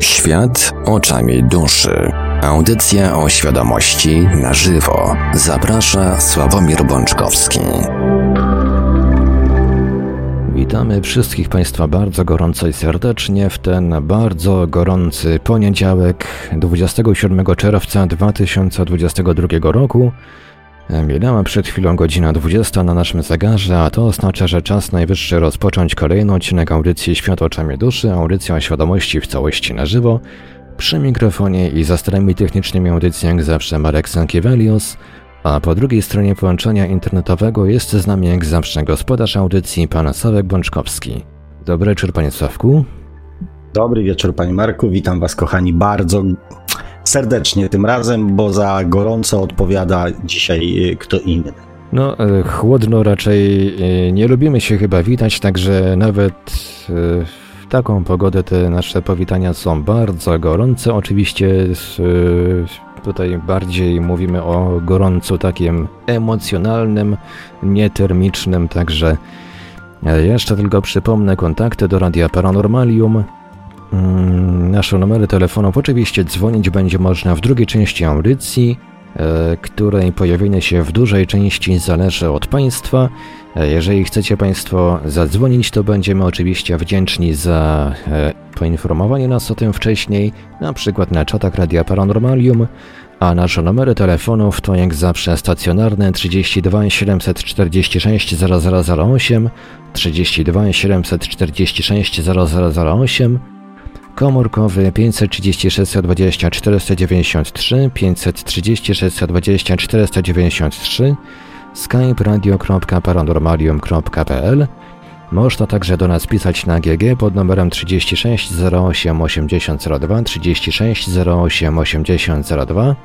Świat oczami duszy. Audycja o świadomości na żywo. Zaprasza Sławomir Bączkowski. Witamy wszystkich Państwa bardzo gorąco i serdecznie w ten bardzo gorący poniedziałek 27 czerwca 2022 roku. Minęła przed chwilą godzina 20 na naszym zegarze, a to oznacza, że czas najwyższy rozpocząć kolejny odcinek audycji Świat oczami duszy, audycja o świadomości w całości na żywo. Przy mikrofonie i za starami technicznymi audycji jak zawsze Marek Sankiewelios, a po drugiej stronie połączenia internetowego jest z nami jak zawsze gospodarz audycji pan Sławek Bączkowski. Dobry wieczór panie Sławku. Dobry wieczór panie Marku, witam was kochani bardzo serdecznie tym razem, bo za gorąco odpowiada dzisiaj y, kto inny. No, e, chłodno raczej e, nie lubimy się chyba witać, także nawet e, w taką pogodę te nasze powitania są bardzo gorące. Oczywiście tutaj bardziej mówimy o gorącu takim emocjonalnym, nietermicznym, także jeszcze tylko przypomnę kontakty do Radia Paranormalium nasze numery telefonów. Oczywiście dzwonić będzie można w drugiej części audycji, e, której pojawienie się w dużej części zależy od Państwa. E, jeżeli chcecie Państwo zadzwonić, to będziemy oczywiście wdzięczni za e, poinformowanie nas o tym wcześniej, na przykład na czatach Radia Paranormalium, a nasze numery telefonów to jak zawsze stacjonarne 32 746 0008, 32 746 0008, komórkowy 536 20 493, 536 20 493, skype radio.paranormalium.pl. Można także do nas pisać na GG pod numerem 36 08 8002, 36 08 8002.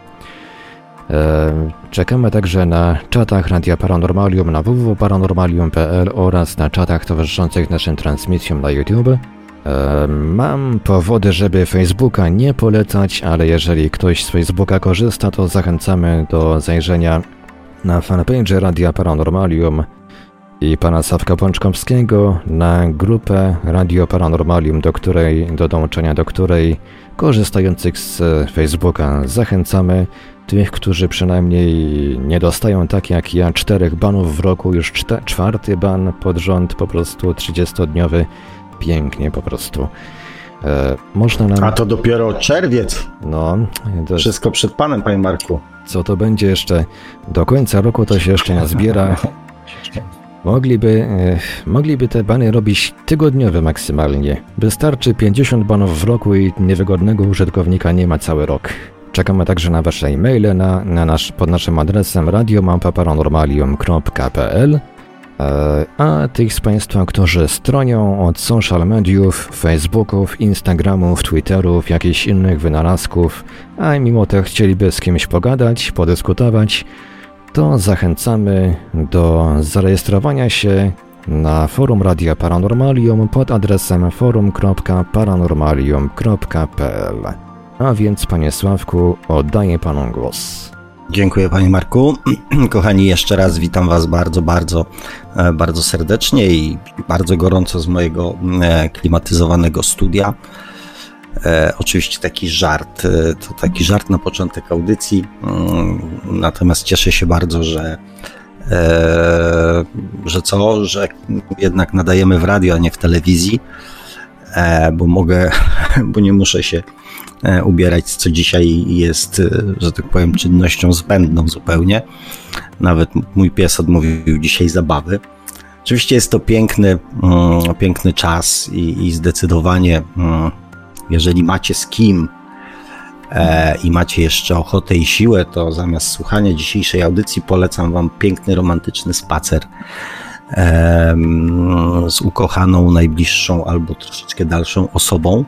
Czekamy także na czatach Radia Paranormalium na www.paranormalium.pl oraz na czatach towarzyszących naszym transmisjom na YouTube. Mam powody, żeby Facebooka nie polecać, ale jeżeli ktoś z Facebooka korzysta, to zachęcamy do zajrzenia na fanpage Radia Paranormalium i pana Sawka Pączkowskiego na grupę Radio Paranormalium, do której, do dołączenia do której korzystających z Facebooka zachęcamy. Tych, którzy przynajmniej nie dostają tak jak ja czterech banów w roku, już czwarty ban pod rząd, po prostu 30-dniowy pięknie po prostu. E, można nam... A to dopiero czerwiec. No. To... Wszystko przed panem, panie Marku. Co to będzie jeszcze? Do końca roku to się jeszcze nazbiera. Mogliby, e, mogliby te bany robić tygodniowe maksymalnie. Wystarczy 50 banów w roku i niewygodnego użytkownika nie ma cały rok. Czekamy także na Wasze e-maile na, na nasz, pod naszym adresem E, a tych z Państwa, którzy stronią od social mediów, Facebooków, Instagramów, Twitterów, jakichś innych wynalazków, a mimo to chcieliby z kimś pogadać, podyskutować, to zachęcamy do zarejestrowania się na forum Radia Paranormalium pod adresem forum.paranormalium.pl. A więc, panie Sławku, oddaję panu głos. Dziękuję Panie Marku. Kochani, jeszcze raz witam Was bardzo, bardzo, e, bardzo serdecznie i bardzo gorąco z mojego e, klimatyzowanego studia. E, oczywiście taki żart, to taki żart na początek audycji, mm, natomiast cieszę się bardzo, że, że co, że jednak nadajemy w radio, a nie w telewizji, bo mogę, bo nie muszę się ubierać, co dzisiaj jest, e, że tak powiem, czynnością zbędną zupełnie. Nawet mój pies odmówił dzisiaj zabawy. Oczywiście jest to piękny, mm, piękny czas i, i zdecydowanie, mm, jeżeli macie z kim e, i macie jeszcze ochotę i siłę, to zamiast słuchania dzisiejszej audycji polecam Wam piękny, romantyczny spacer z ukochaną, najbliższą albo troszeczkę dalszą osobą.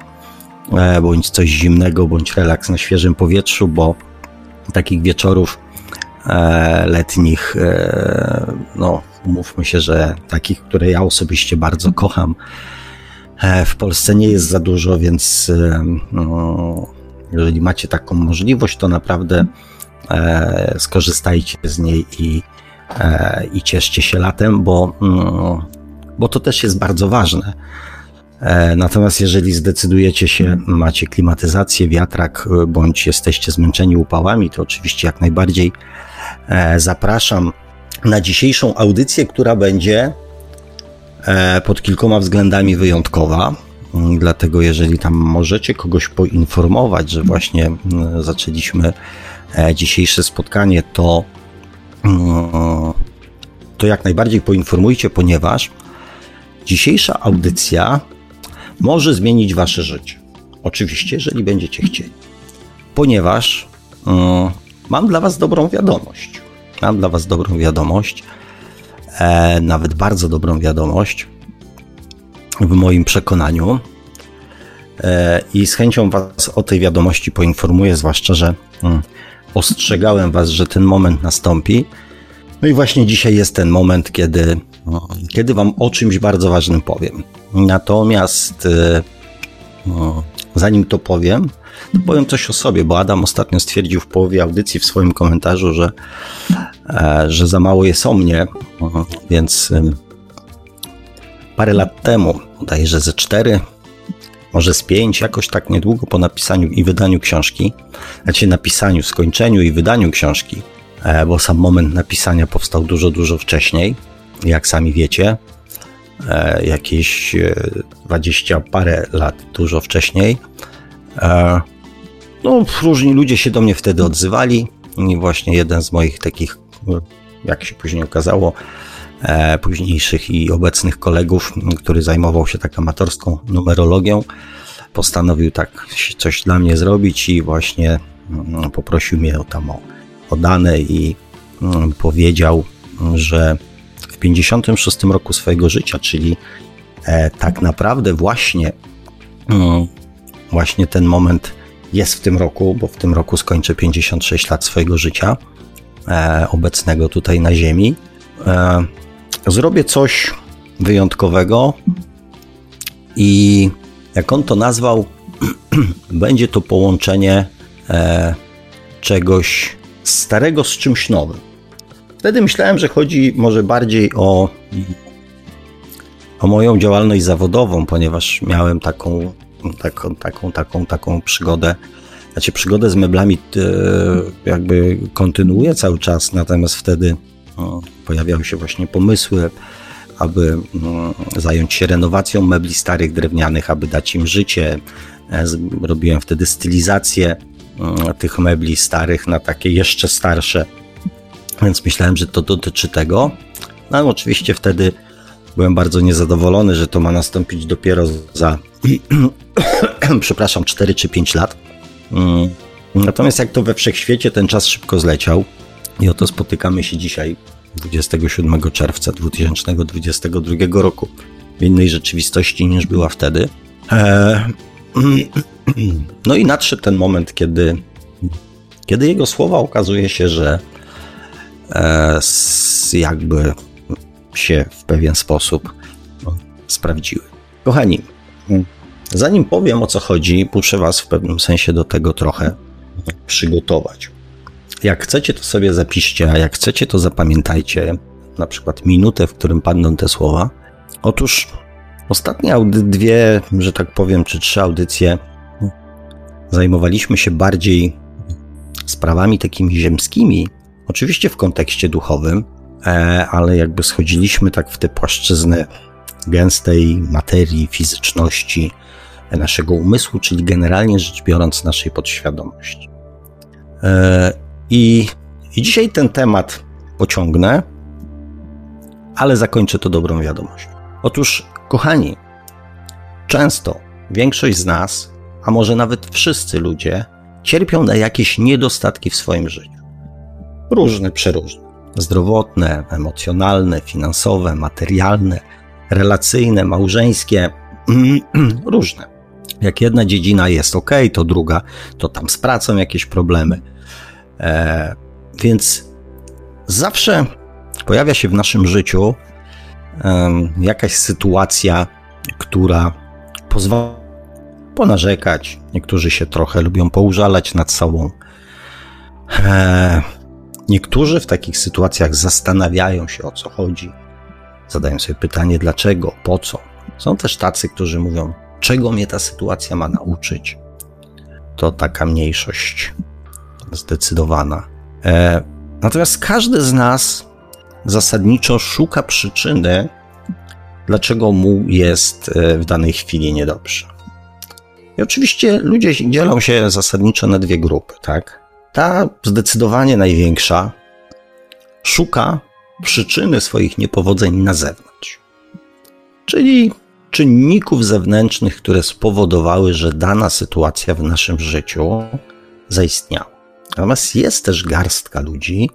E, bądź coś zimnego, bądź relaks na świeżym powietrzu, bo takich wieczorów e, letnich, e, no umówmy się, że takich, które ja osobiście bardzo kocham, w Polsce nie jest za dużo, więc no, jeżeli macie taką możliwość, to naprawdę skorzystajcie z niej i, i cieszcie się latem, bo, mm, bo to też jest bardzo ważne natomiast jeżeli zdecydujecie się, macie klimatyzację, wiatrak, e, bądź jesteście zmęczeni upałami, to oczywiście jak najbardziej e, zapraszam na dzisiejszą audycję, która będzie pod kilkoma względami wyjątkowa. Mm, dlatego, jeżeli tam możecie kogoś poinformować, że właśnie mm, zaczęliśmy dzisiejsze spotkanie, to, mm, to jak najbardziej poinformujcie, ponieważ dzisiejsza audycja może zmienić wasze życie. Oczywiście, jeżeli będziecie chcieli. Ponieważ um, mam dla was dobrą wiadomość. Mam dla was dobrą wiadomość, e, nawet bardzo dobrą wiadomość w moim przekonaniu. E, I z chęcią was o tej wiadomości poinformuję, zwłaszcza, że um, ostrzegałem was, że ten moment nastąpi. No i właśnie dzisiaj jest ten moment, kiedy kiedy Wam o czymś bardzo ważnym powiem. Natomiast e, no, zanim to powiem, to powiem coś o sobie, bo Adam ostatnio stwierdził w połowie audycji w swoim komentarzu, że, e, że za mało jest o mnie, więc e, parę lat temu, że ze cztery, może z pięć, jakoś tak niedługo po napisaniu i wydaniu książki, znaczy napisaniu, skończeniu i wydaniu książki, bo sam moment napisania powstał dużo, dużo wcześniej, jak sami wiecie, jakieś 20 e, parę lat dużo wcześniej. E, no, różni ludzie się do mnie wtedy odzywali i właśnie jeden z moich takich, jak się później okazało, późniejszych i obecnych kolegów, który zajmował się tak amatorską numerologią, postanowił tak coś dla mnie zrobić i właśnie mm, poprosił mnie o tam o, o dane i mm, powiedział, że 56 roku swojego życia, czyli e, tak naprawdę właśnie, mm, właśnie ten moment jest w tym roku, bo w tym roku skończę 56 lat swojego życia e, obecnego tutaj na Ziemi. E, zrobię coś wyjątkowego i jak on to nazwał, będzie to połączenie czegoś starego z czymś nowym. Wtedy myślałem, że chodzi może bardziej o, o moją działalność zawodową, ponieważ miałem taką, taką, taką, taką, taką przygodę. Znaczy, przygodę z meblami e, jakby kontynuuję cały czas, natomiast wtedy no, pojawiały się właśnie pomysły, aby no, zająć się renowacją mebli starych, drewnianych, aby dać im życie. E, robiłem wtedy stylizację e, tych mebli starych na takie jeszcze starsze więc myślałem, że to dotyczy tego. No oczywiście wtedy byłem bardzo niezadowolony, że to ma nastąpić dopiero za, przepraszam, 4 czy 5 lat. Mm. Natomiast jak to we wszechświecie, ten czas szybko zleciał i oto spotykamy się dzisiaj, 27 czerwca 2022 roku, w innej rzeczywistości niż była wtedy. Eee, no i nadszedł ten moment, kiedy, kiedy jego słowa okazuje się, że jakby się w pewien sposób no, sprawdziły. Kochani, zanim powiem o co chodzi, muszę Was w pewnym sensie do tego trochę przygotować. Jak chcecie, to sobie zapiszcie, a jak chcecie, to zapamiętajcie na przykład minutę, w którym padną te słowa. Otóż ostatnie dwie, że tak powiem, czy trzy audycje zajmowaliśmy się bardziej sprawami takimi ziemskimi, Oczywiście w kontekście duchowym, e, ale jakby schodziliśmy tak w te płaszczyzny gęstej materii, fizyczności naszego umysłu, czyli generalnie rzecz biorąc naszej podświadomości. E, I, i dzisiaj ten temat pociągnę, ale zakończę to dobrą wiadomością. Otóż, kochani, często większość z nas, a może nawet wszyscy ludzie, cierpią na jakieś niedostatki w swoim życiu różne, przeróżne. Zdrowotne, emocjonalne, finansowe, materialne, relacyjne, małżeńskie, różne. Jak jedna dziedzina jest ok, to druga, to tam z pracą jakieś problemy. E, więc zawsze pojawia się w naszym życiu e, jakaś sytuacja, która pozwala ponarzekać. Niektórzy się trochę lubią poużalać nad sobą. E, Niektórzy w takich sytuacjach zastanawiają się o co chodzi. Zadają sobie pytanie dlaczego, po co, Są też tacy, którzy mówią, czego mnie ta sytuacja ma nauczyć. To taka mniejszość zdecydowana. E, natomiast każdy z nas zasadniczo szuka przyczyny, dlaczego mu jest e, w danej chwili niedobrze. I oczywiście ludzie dzielą się zasadniczo na dwie grupy, tak? Ta zdecydowanie największa szuka przyczyny swoich niepowodzeń na zewnątrz. Czyli czynników zewnętrznych, które spowodowały, że dana sytuacja w naszym życiu zaistniała. Natomiast jest też garstka ludzi,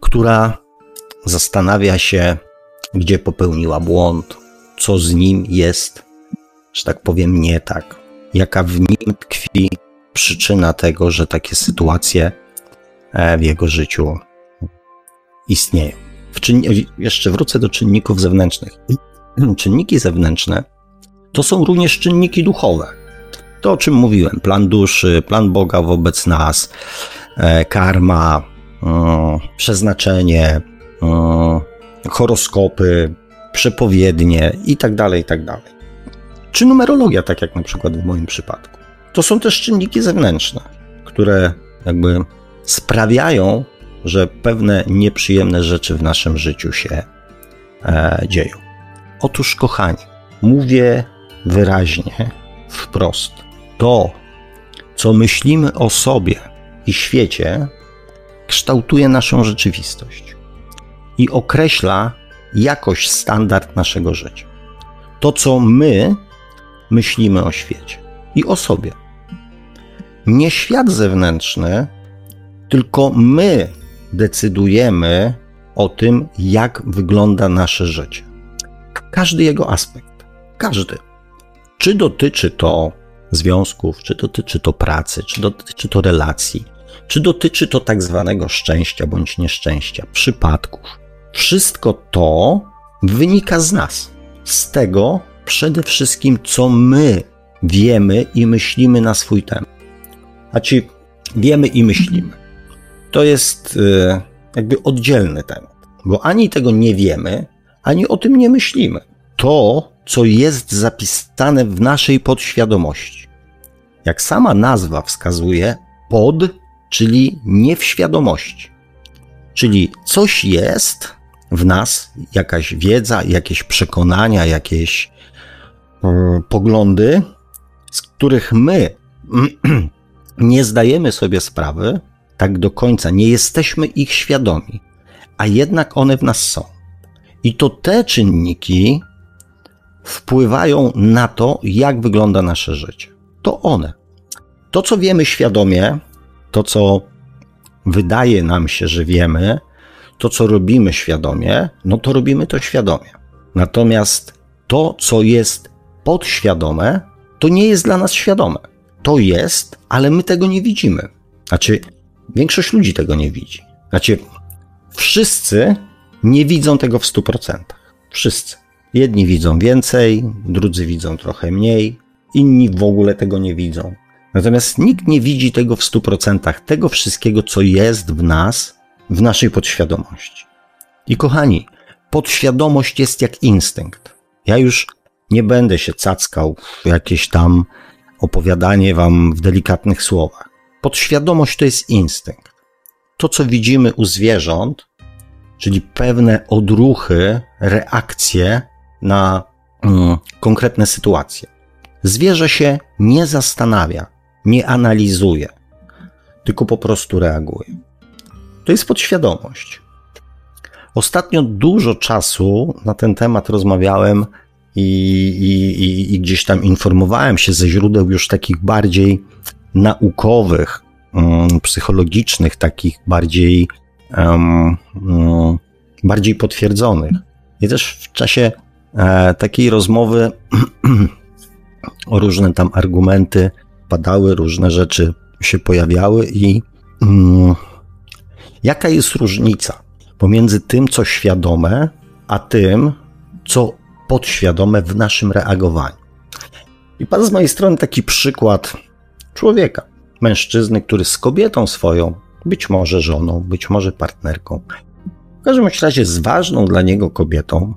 która zastanawia się, gdzie popełniła błąd, co z nim jest, że tak powiem, nie tak, jaka w nim tkwi przyczyna tego, że takie sytuacje w jego życiu istnieją. Czyn... Jeszcze wrócę do czynników zewnętrznych. Czynniki zewnętrzne to są również czynniki duchowe. To, o czym mówiłem, plan duszy, plan Boga wobec nas, e, karma, e, przeznaczenie, horoskopy, przepowiednie itd., tak itd. Tak Czy numerologia, tak jak na przykład w moim przypadku. To są też czynniki zewnętrzne, które jakby sprawiają, że pewne nieprzyjemne rzeczy w naszym życiu się e, dzieją. Otóż, kochani, mówię wyraźnie, wprost. To, co myślimy o sobie i świecie, kształtuje naszą rzeczywistość i określa jakość, standard naszego życia. To, co my myślimy o świecie i o sobie. Nie świat zewnętrzny, tylko my decydujemy o tym, jak wygląda nasze życie. Każdy jego aspekt. Każdy. Czy dotyczy to związków, czy dotyczy to pracy, czy dotyczy to relacji, czy dotyczy to tak zwanego szczęścia bądź nieszczęścia, przypadków. Wszystko to wynika z nas, z tego przede wszystkim, co my wiemy i myślimy na swój temat. Znaczy, wiemy i myślimy. To jest y, jakby oddzielny temat, bo ani tego nie wiemy, ani o tym nie myślimy. To, co jest zapisane w naszej podświadomości. Jak sama nazwa wskazuje, pod czyli nie w świadomości. Czyli coś jest w nas, jakaś wiedza, jakieś przekonania, jakieś e, poglądy, z których my nie zdajemy sobie sprawy tak do końca, nie jesteśmy ich świadomi, a jednak one w nas są. I to te czynniki wpływają na to, jak wygląda nasze życie. To one. To, co wiemy świadomie, to, co wydaje nam się, że wiemy, to, co robimy świadomie, no to robimy to świadomie. Natomiast to, co jest podświadome, to nie jest dla nas świadome. To jest, ale my tego nie widzimy. Znaczy, większość ludzi tego nie widzi. Znaczy, wszyscy nie widzą tego w 100%. Wszyscy. Jedni widzą więcej, drudzy widzą trochę mniej, inni w ogóle tego nie widzą. Natomiast nikt nie widzi tego w 100%, tego wszystkiego, co jest w nas, w naszej podświadomości. I kochani, podświadomość jest jak instynkt. Ja już nie będę się cackał w jakieś tam opowiadanie wam w delikatnych słowach. Podświadomość to jest instynkt. To, co widzimy u zwierząt, czyli pewne odruchy, reakcje na mm, konkretne sytuacje. Zwierzę się nie zastanawia, nie analizuje, tylko po prostu reaguje. To jest podświadomość. Ostatnio dużo czasu na ten temat rozmawiałem i, i, i, gdzieś tam informowałem się ze źródeł już takich bardziej naukowych, um, psychologicznych, takich bardziej, um, bardziej potwierdzonych. I też w czasie e, takiej rozmowy różne tam argumenty padały, różne rzeczy się pojawiały i mm, jaka jest różnica pomiędzy tym, co świadome, a tym, co podświadome w naszym reagowaniu. I pan z mojej strony taki przykład człowieka, mężczyzny, który z kobietą swoją, być może żoną, być może partnerką, w każdym razie z ważną dla niego kobietą,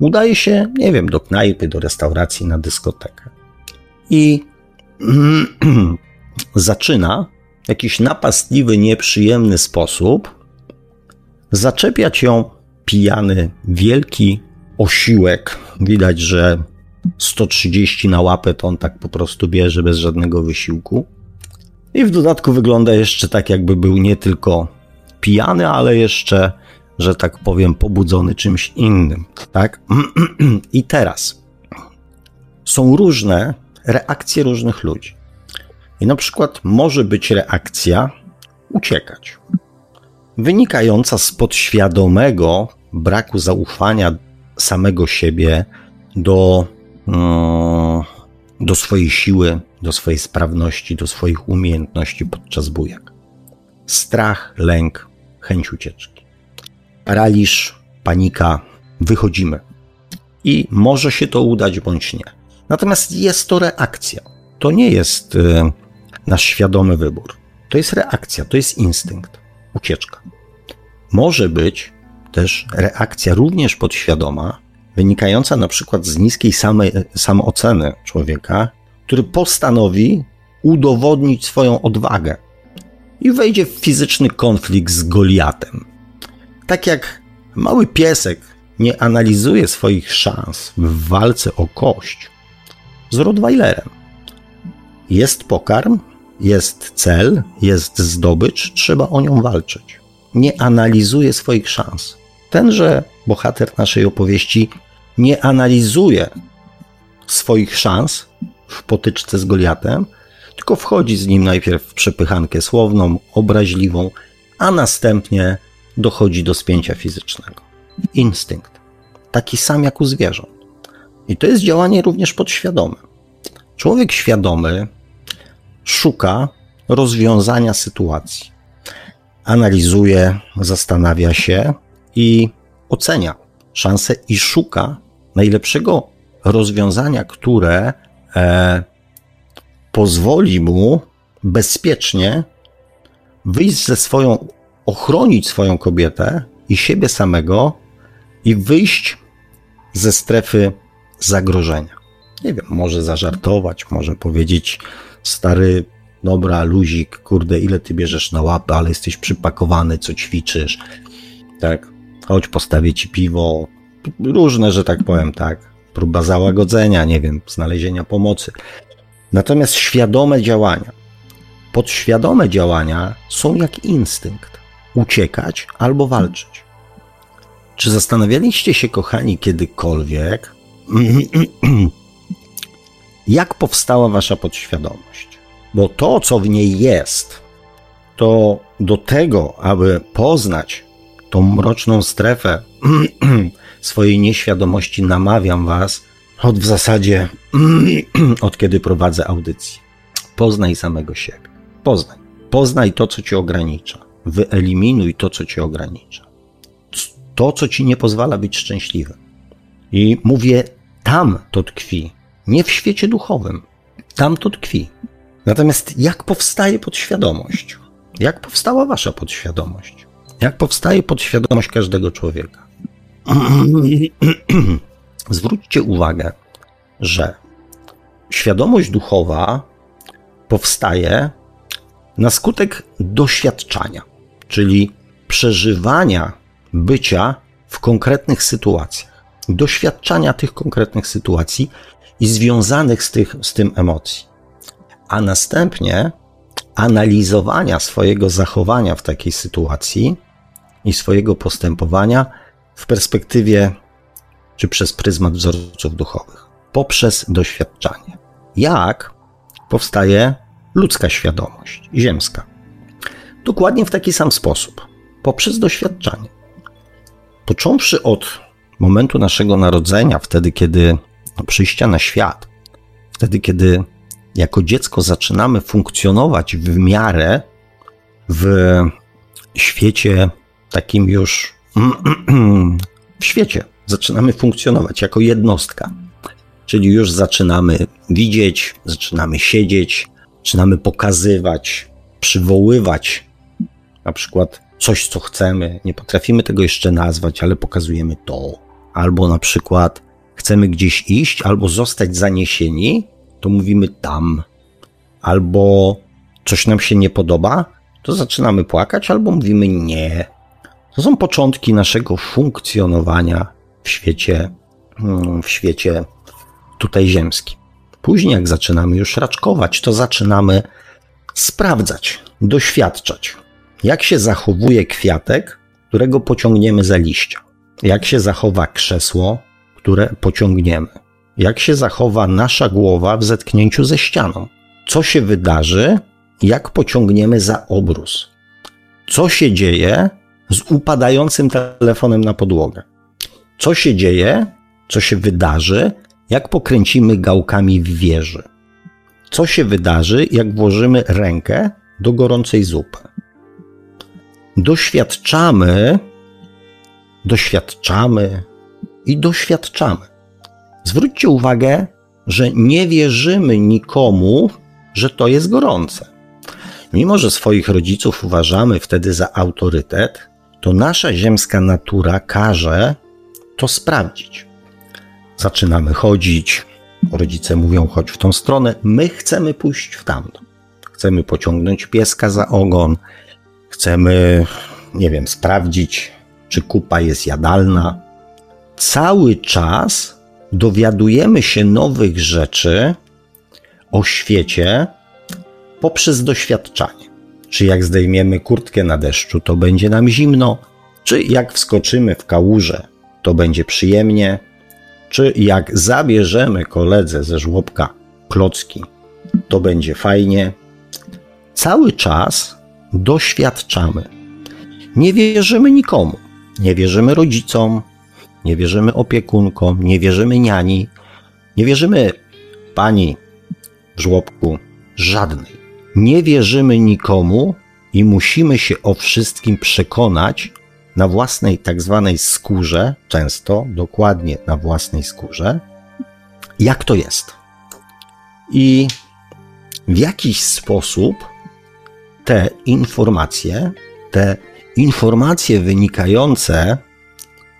udaje się, nie wiem, do knajpy, do restauracji, na dyskotekę. I zaczyna w jakiś napastliwy, nieprzyjemny sposób zaczepiać ją pijany, wielki osiłek. Widać, że 130 na łapę to on tak po prostu bierze bez żadnego wysiłku. I w dodatku wygląda jeszcze tak, jakby był nie tylko pijany, ale jeszcze, że tak powiem, pobudzony czymś innym. Tak? I teraz są różne reakcje różnych ludzi. I na przykład może być reakcja uciekać, wynikająca z podświadomego braku zaufania samego siebie do, do swojej siły, do swojej sprawności, do swoich umiejętności podczas bujek. Strach, lęk, chęć ucieczki. Paraliż, panika, wychodzimy. I może się to udać bądź nie. Natomiast jest to reakcja. To nie jest y, nasz świadomy wybór. To jest reakcja, to jest instynkt, ucieczka. Może być też reakcja również podświadoma, wynikająca na przykład z niskiej samej, samooceny człowieka, który postanowi udowodnić swoją odwagę i wejdzie w fizyczny konflikt z Goliatem. Tak jak mały piesek nie analizuje swoich szans w walce o kość z Rottweilerem. Jest pokarm, jest cel, jest zdobycz, trzeba o nią walczyć. Nie analizuje swoich szans. Tenże bohater naszej opowieści nie analizuje swoich szans w potyczce z Goliatem, tylko wchodzi z nim najpierw w przepychankę słowną, obraźliwą, a następnie dochodzi do spięcia fizycznego. Instynkt. Taki sam jak u zwierząt. I to jest działanie również podświadome. Człowiek świadomy szuka rozwiązania sytuacji. Analizuje, zastanawia się i ocenia szanse i szuka najlepszego rozwiązania, które e, pozwoli mu bezpiecznie wyjść ze swoją, ochronić swoją kobietę i siebie samego i wyjść ze strefy zagrożenia. Nie wiem, może zażartować, może powiedzieć, stary, dobra, luzik, kurde, ile ty bierzesz na łapę, ale jesteś przypakowany, co ćwiczysz, tak, chodź postawię ci piwo, różne, że tak powiem, tak, próba załagodzenia, nie wiem, znalezienia pomocy. Natomiast świadome działania, podświadome działania są jak instynkt. Uciekać albo walczyć. Czy zastanawialiście się, kochani, kiedykolwiek, jak powstała wasza podświadomość? Bo to, co w niej jest, to do tego, aby poznać tą mroczną strefę swojej nieświadomości, namawiam was od w zasadzie od kiedy prowadzę audycję. Poznaj samego siebie. Poznaj. Poznaj to, co cię ogranicza. Wyeliminuj to, co cię ogranicza. To, co ci nie pozwala być szczęśliwym. I mówię, tam to tkwi, nie w świecie duchowym. Tam to tkwi. Natomiast jak powstaje podświadomość? Jak powstała wasza podświadomość? Jak powstaje podświadomość każdego człowieka? Zwróćcie uwagę, że świadomość duchowa powstaje na skutek doświadczania, czyli przeżywania bycia w konkretnych sytuacjach, doświadczania tych konkretnych sytuacji i związanych z, tych, z tym emocji, a następnie analizowania swojego zachowania w takiej sytuacji i swojego postępowania w perspektywie czy przez pryzmat wzorców duchowych, poprzez doświadczanie. Jak powstaje ludzka świadomość, ziemska? Dokładnie w taki sam sposób, poprzez doświadczanie. Począwszy od momentu naszego narodzenia, wtedy kiedy no, przyjścia na świat, wtedy kiedy jako dziecko zaczynamy funkcjonować w miarę w świecie takim już w świecie. Zaczynamy funkcjonować jako jednostka. Czyli już zaczynamy widzieć, zaczynamy siedzieć, zaczynamy pokazywać, przywoływać na przykład coś, co chcemy. Nie potrafimy tego jeszcze nazwać, ale pokazujemy to, albo na przykład chcemy gdzieś iść, albo zostać zaniesieni, to mówimy tam. Albo coś nam się nie podoba, to zaczynamy płakać, albo mówimy nie. To są początki naszego funkcjonowania w świecie, mm, w świecie tutaj ziemskim. Później, jak zaczynamy już raczkować, to zaczynamy sprawdzać, doświadczać, jak się zachowuje kwiatek, którego pociągniemy za liścia, jak się zachowa krzesło, które pociągniemy, jak się zachowa nasza głowa w zetknięciu ze ścianą, co się wydarzy, jak pociągniemy za obrus, co się dzieje z upadającym telefonem na podłogę, co się dzieje, co się wydarzy, jak pokręcimy gałkami w wieży, co się wydarzy, jak włożymy rękę do gorącej zupy. Doświadczamy, doświadczamy i doświadczamy. Zwróćcie uwagę, że nie wierzymy nikomu, że to jest gorące. Mimo, że swoich rodziców uważamy wtedy za autorytet, to nasza ziemska natura każe to sprawdzić. Zaczynamy chodzić, rodzice mówią chodź w tą stronę, my chcemy pójść w tamtą. Chcemy pociągnąć pieska za ogon, chcemy, nie wiem, sprawdzić, czy kupa jest jadalna. Cały czas dowiadujemy się nowych rzeczy o świecie poprzez doświadczanie. Czy jak zdejmiemy kurtkę na deszczu, to będzie nam zimno, czy jak wskoczymy w kałużę, to będzie przyjemnie, czy jak zabierzemy koledze ze żłobka klocki, to będzie fajnie. Cały czas doświadczamy. Nie wierzymy nikomu. Nie wierzymy rodzicom, nie wierzymy opiekunkom, nie wierzymy niani, nie wierzymy pani w żłobku żadnej. Nie wierzymy nikomu i musimy się o wszystkim przekonać na własnej tak zwanej skórze, często dokładnie na własnej skórze, jak to jest. I w jakiś sposób te informacje, te informacje wynikające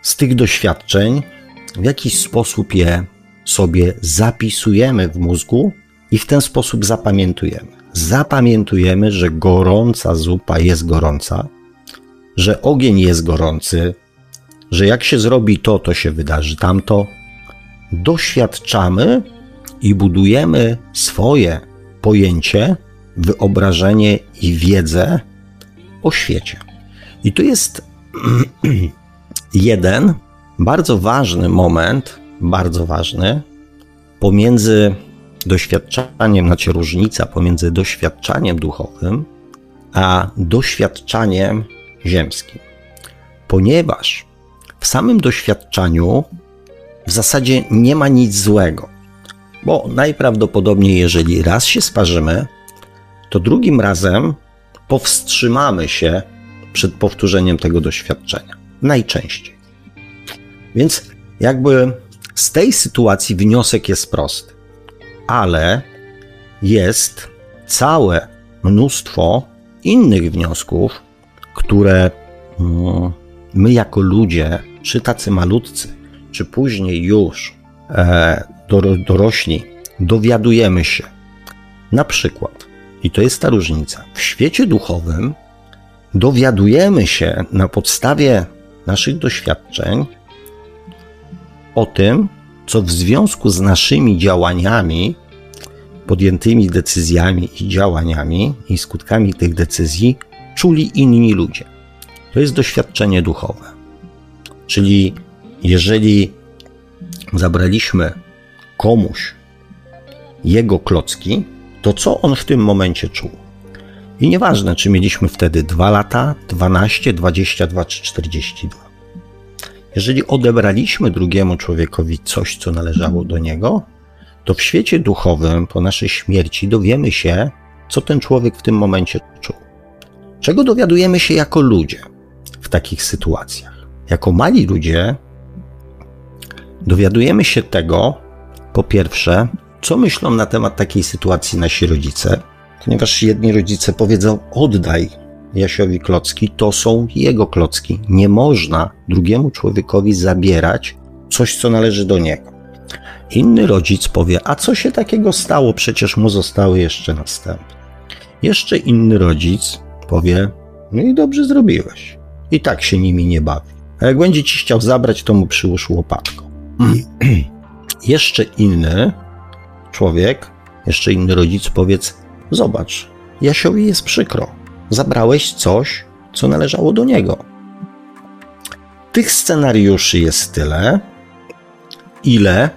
z tych doświadczeń, w jakiś sposób je sobie zapisujemy w mózgu i w ten sposób zapamiętujemy. Zapamiętujemy, że gorąca zupa jest gorąca, że ogień jest gorący, że jak się zrobi to, to się wydarzy tamto. Doświadczamy i budujemy swoje pojęcie, wyobrażenie i wiedzę o świecie. I tu jest jeden bardzo ważny moment, bardzo ważny, pomiędzy doświadczaniem, znaczy różnica pomiędzy doświadczaniem duchowym a doświadczaniem ziemskim. Ponieważ w samym doświadczaniu w zasadzie nie ma nic złego, bo najprawdopodobniej, jeżeli raz się sparzymy, to drugim razem powstrzymamy się przed powtórzeniem tego doświadczenia. Najczęściej. Więc jakby z tej sytuacji wniosek jest prosty, ale jest całe mnóstwo innych wniosków, które mm, my jako ludzie, czy tacy malutcy, czy później już e, dorośli, dowiadujemy się. Na przykład, i to jest ta różnica, w świecie duchowym dowiadujemy się na podstawie naszych doświadczeń o tym, co w związku z naszymi działaniami, podjętymi decyzjami i działaniami i skutkami tych decyzji czuli inni ludzie. To jest doświadczenie duchowe. Czyli jeżeli zabraliśmy komuś jego klocki, to co on w tym momencie czuł? I nieważne, czy mieliśmy wtedy 2 lata, 12, 22 czy 42. Jeżeli odebraliśmy drugiemu człowiekowi coś, co należało do niego, to w świecie duchowym po naszej śmierci dowiemy się, co ten człowiek w tym momencie czuł. Czego dowiadujemy się jako ludzie w takich sytuacjach? Jako mali ludzie dowiadujemy się tego, po pierwsze, co myślą na temat takiej sytuacji nasi rodzice, ponieważ jedni rodzice powiedzą: oddaj Jasiowi klocki, to są jego klocki. Nie można drugiemu człowiekowi zabierać coś, co należy do niego. Inny rodzic powie: A co się takiego stało? Przecież mu zostały jeszcze następne. Jeszcze inny rodzic powie: No i dobrze zrobiłeś. I tak się nimi nie bawi. A jak będzie ci chciał zabrać, to mu przyłóż łopatką. jeszcze inny człowiek, jeszcze inny rodzic powiedz: Zobacz, Jasiowi jest przykro. Zabrałeś coś, co należało do niego. Tych scenariuszy jest tyle, ile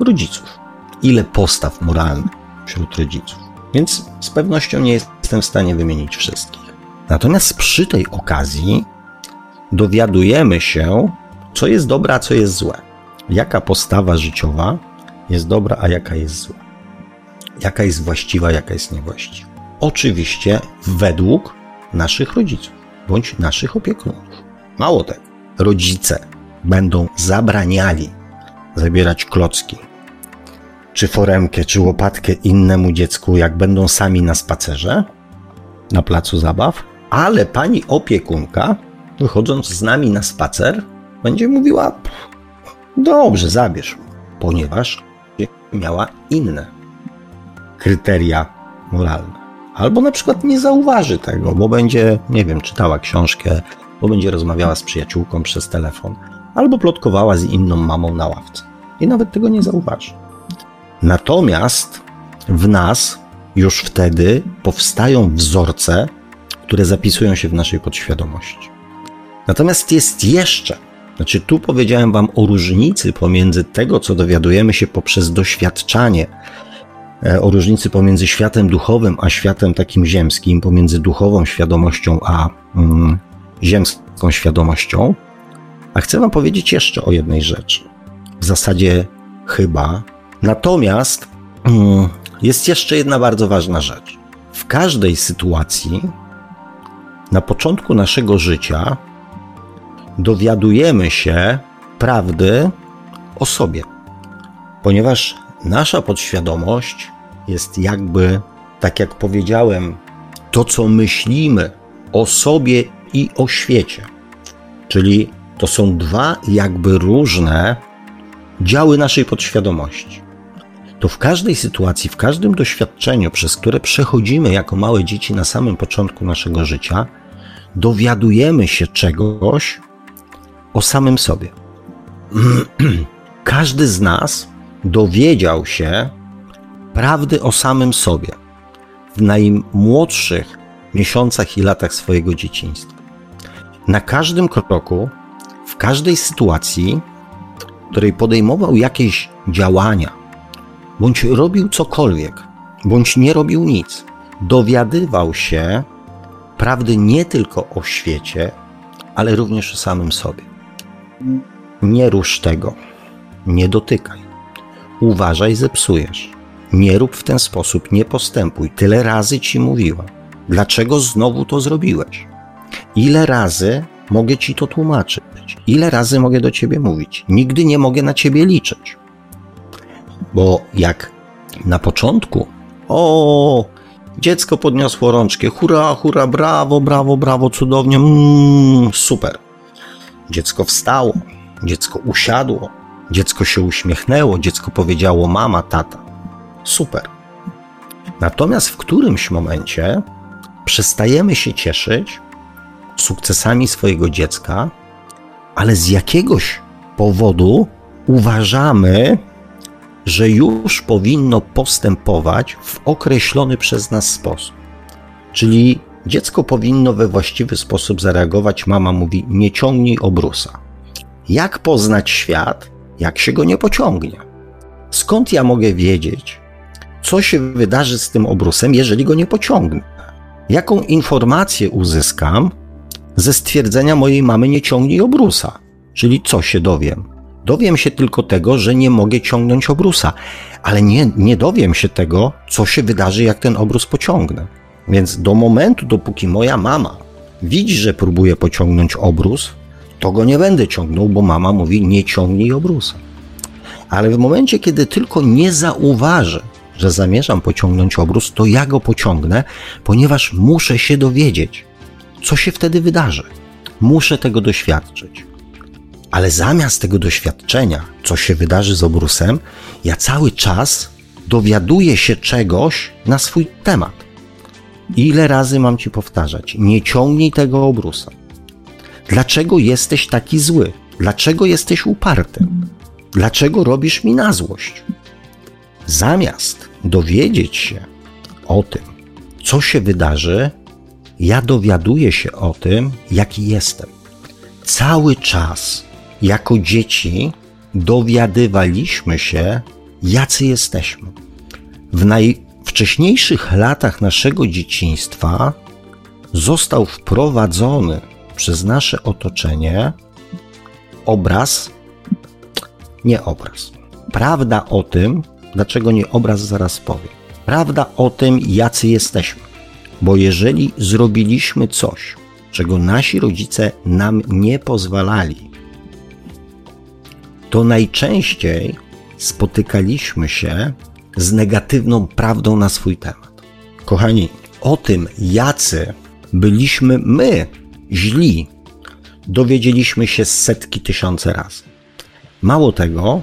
rodziców, ile postaw moralnych wśród rodziców. Więc z pewnością nie jestem w stanie wymienić wszystkich. Natomiast przy tej okazji dowiadujemy się, co jest dobre, a co jest złe. Jaka postawa życiowa jest dobra, a jaka jest zła. Jaka jest właściwa, jaka jest niewłaściwa. Oczywiście według naszych rodziców bądź naszych opiekunów. Mało tego, rodzice będą zabraniali zabierać klocki, czy foremkę, czy łopatkę innemu dziecku, jak będą sami na spacerze, na placu zabaw, ale pani opiekunka, wychodząc z nami na spacer, będzie mówiła: Dobrze, zabierz, ponieważ miała inne kryteria moralne. Albo na przykład nie zauważy tego, bo będzie, nie wiem, czytała książkę, bo będzie rozmawiała z przyjaciółką przez telefon, albo plotkowała z inną mamą na ławce. I nawet tego nie zauważy. Natomiast w nas już wtedy powstają wzorce, które zapisują się w naszej podświadomości. Natomiast jest jeszcze, znaczy tu powiedziałem Wam o różnicy pomiędzy tego, co dowiadujemy się poprzez doświadczanie, o różnicy pomiędzy światem duchowym a światem takim ziemskim, pomiędzy duchową świadomością a mm, ziemską świadomością. A chcę Wam powiedzieć jeszcze o jednej rzeczy. W zasadzie chyba. Natomiast mm, jest jeszcze jedna bardzo ważna rzecz. W każdej sytuacji, na początku naszego życia, dowiadujemy się prawdy o sobie, ponieważ nasza podświadomość jest jakby, tak jak powiedziałem, to co myślimy o sobie i o świecie. Czyli to są dwa jakby różne działy naszej podświadomości. To w każdej sytuacji, w każdym doświadczeniu, przez które przechodzimy jako małe dzieci na samym początku naszego życia, dowiadujemy się czegoś o samym sobie. Każdy z nas dowiedział się prawdy o samym sobie w najmłodszych miesiącach i latach swojego dzieciństwa. Na każdym kroku, w każdej sytuacji, w której podejmował jakieś działania, bądź robił cokolwiek, bądź nie robił nic, dowiadywał się prawdy nie tylko o świecie, ale również o samym sobie. Nie rusz tego, nie dotykaj. Uważaj, zepsujesz. Nie rób w ten sposób, nie postępuj. Tyle razy ci mówiłam. Dlaczego znowu to zrobiłeś? Ile razy mogę ci to tłumaczyć? Ile razy mogę do ciebie mówić? Nigdy nie mogę na ciebie liczyć. Bo jak na początku, o, dziecko podniosło rączkę, hurra, hurra, brawo, brawo, brawo, cudownie, mm, super. Dziecko wstało, dziecko usiadło, dziecko się uśmiechnęło, dziecko powiedziało mama, tata. Super. Natomiast w którymś momencie przestajemy się cieszyć sukcesami swojego dziecka, ale z jakiegoś powodu uważamy, że już powinno postępować w określony przez nas sposób. Czyli dziecko powinno we właściwy sposób zareagować. Mama mówi: Nie ciągnij obrusa. Jak poznać świat, jak się go nie pociągnie? Skąd ja mogę wiedzieć, co się wydarzy z tym obrusem, jeżeli go nie pociągnę? Jaką informację uzyskam ze stwierdzenia mojej mamy nie ciągnij obrusa? Czyli co się dowiem? Dowiem się tylko tego, że nie mogę ciągnąć obrusa, ale nie, nie dowiem się tego, co się wydarzy, jak ten obrus pociągnę. Więc do momentu, dopóki moja mama widzi, że próbuję pociągnąć obrus, to go nie będę ciągnął, bo mama mówi: nie ciągnij obrusa. Ale w momencie, kiedy tylko nie zauważy, że zamierzam pociągnąć obrus, to ja go pociągnę, ponieważ muszę się dowiedzieć, co się wtedy wydarzy. Muszę tego doświadczyć. Ale zamiast tego doświadczenia, co się wydarzy z obrusem, ja cały czas dowiaduję się czegoś na swój temat. Ile razy mam ci powtarzać? Nie ciągnij tego obrusa. Dlaczego jesteś taki zły? Dlaczego jesteś uparty? Dlaczego robisz mi na złość? Zamiast dowiedzieć się o tym, co się wydarzy, ja dowiaduję się o tym, jaki jestem. Cały czas, jako dzieci, dowiadywaliśmy się, jacy jesteśmy. W najwcześniejszych latach naszego dzieciństwa został wprowadzony przez nasze otoczenie obraz, nie obraz. Prawda o tym, dlaczego nie obraz, zaraz powiem. Prawda o tym, jacy jesteśmy. Bo jeżeli zrobiliśmy coś, czego nasi rodzice nam nie pozwalali, to najczęściej spotykaliśmy się z negatywną prawdą na swój temat. Kochani, o tym, jacy byliśmy my źli, dowiedzieliśmy się setki tysiące razy. Mało tego,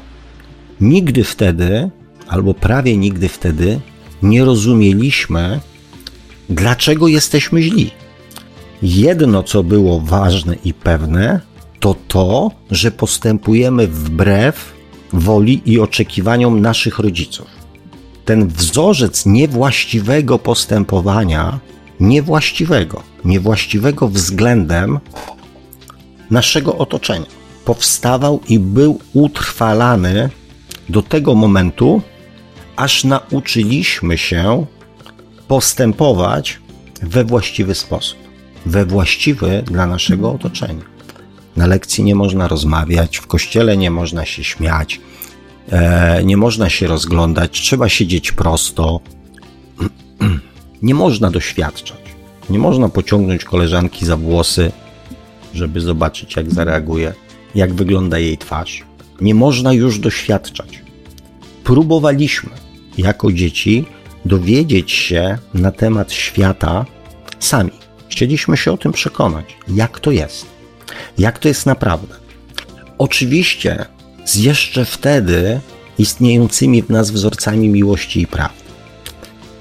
nigdy wtedy, albo prawie nigdy wtedy, nie rozumieliśmy, dlaczego jesteśmy źli. Jedno, co było ważne i pewne, to to, że postępujemy wbrew woli i oczekiwaniom naszych rodziców. Ten wzorzec niewłaściwego postępowania, niewłaściwego, niewłaściwego względem naszego otoczenia, powstawał i był utrwalany do tego momentu, aż nauczyliśmy się postępować we właściwy sposób, we właściwy dla naszego otoczenia. Na lekcji nie można rozmawiać, w kościele nie można się śmiać, e, nie można się rozglądać, trzeba siedzieć prosto. Nie można doświadczać. Nie można pociągnąć koleżanki za włosy, żeby zobaczyć, jak zareaguje, jak wygląda jej twarz. Nie można już doświadczać. Próbowaliśmy jako dzieci dowiedzieć się na temat świata sami. Chcieliśmy się o tym przekonać, jak to jest, jak to jest naprawdę. Oczywiście z jeszcze wtedy istniejącymi w nas wzorcami miłości i prawdy.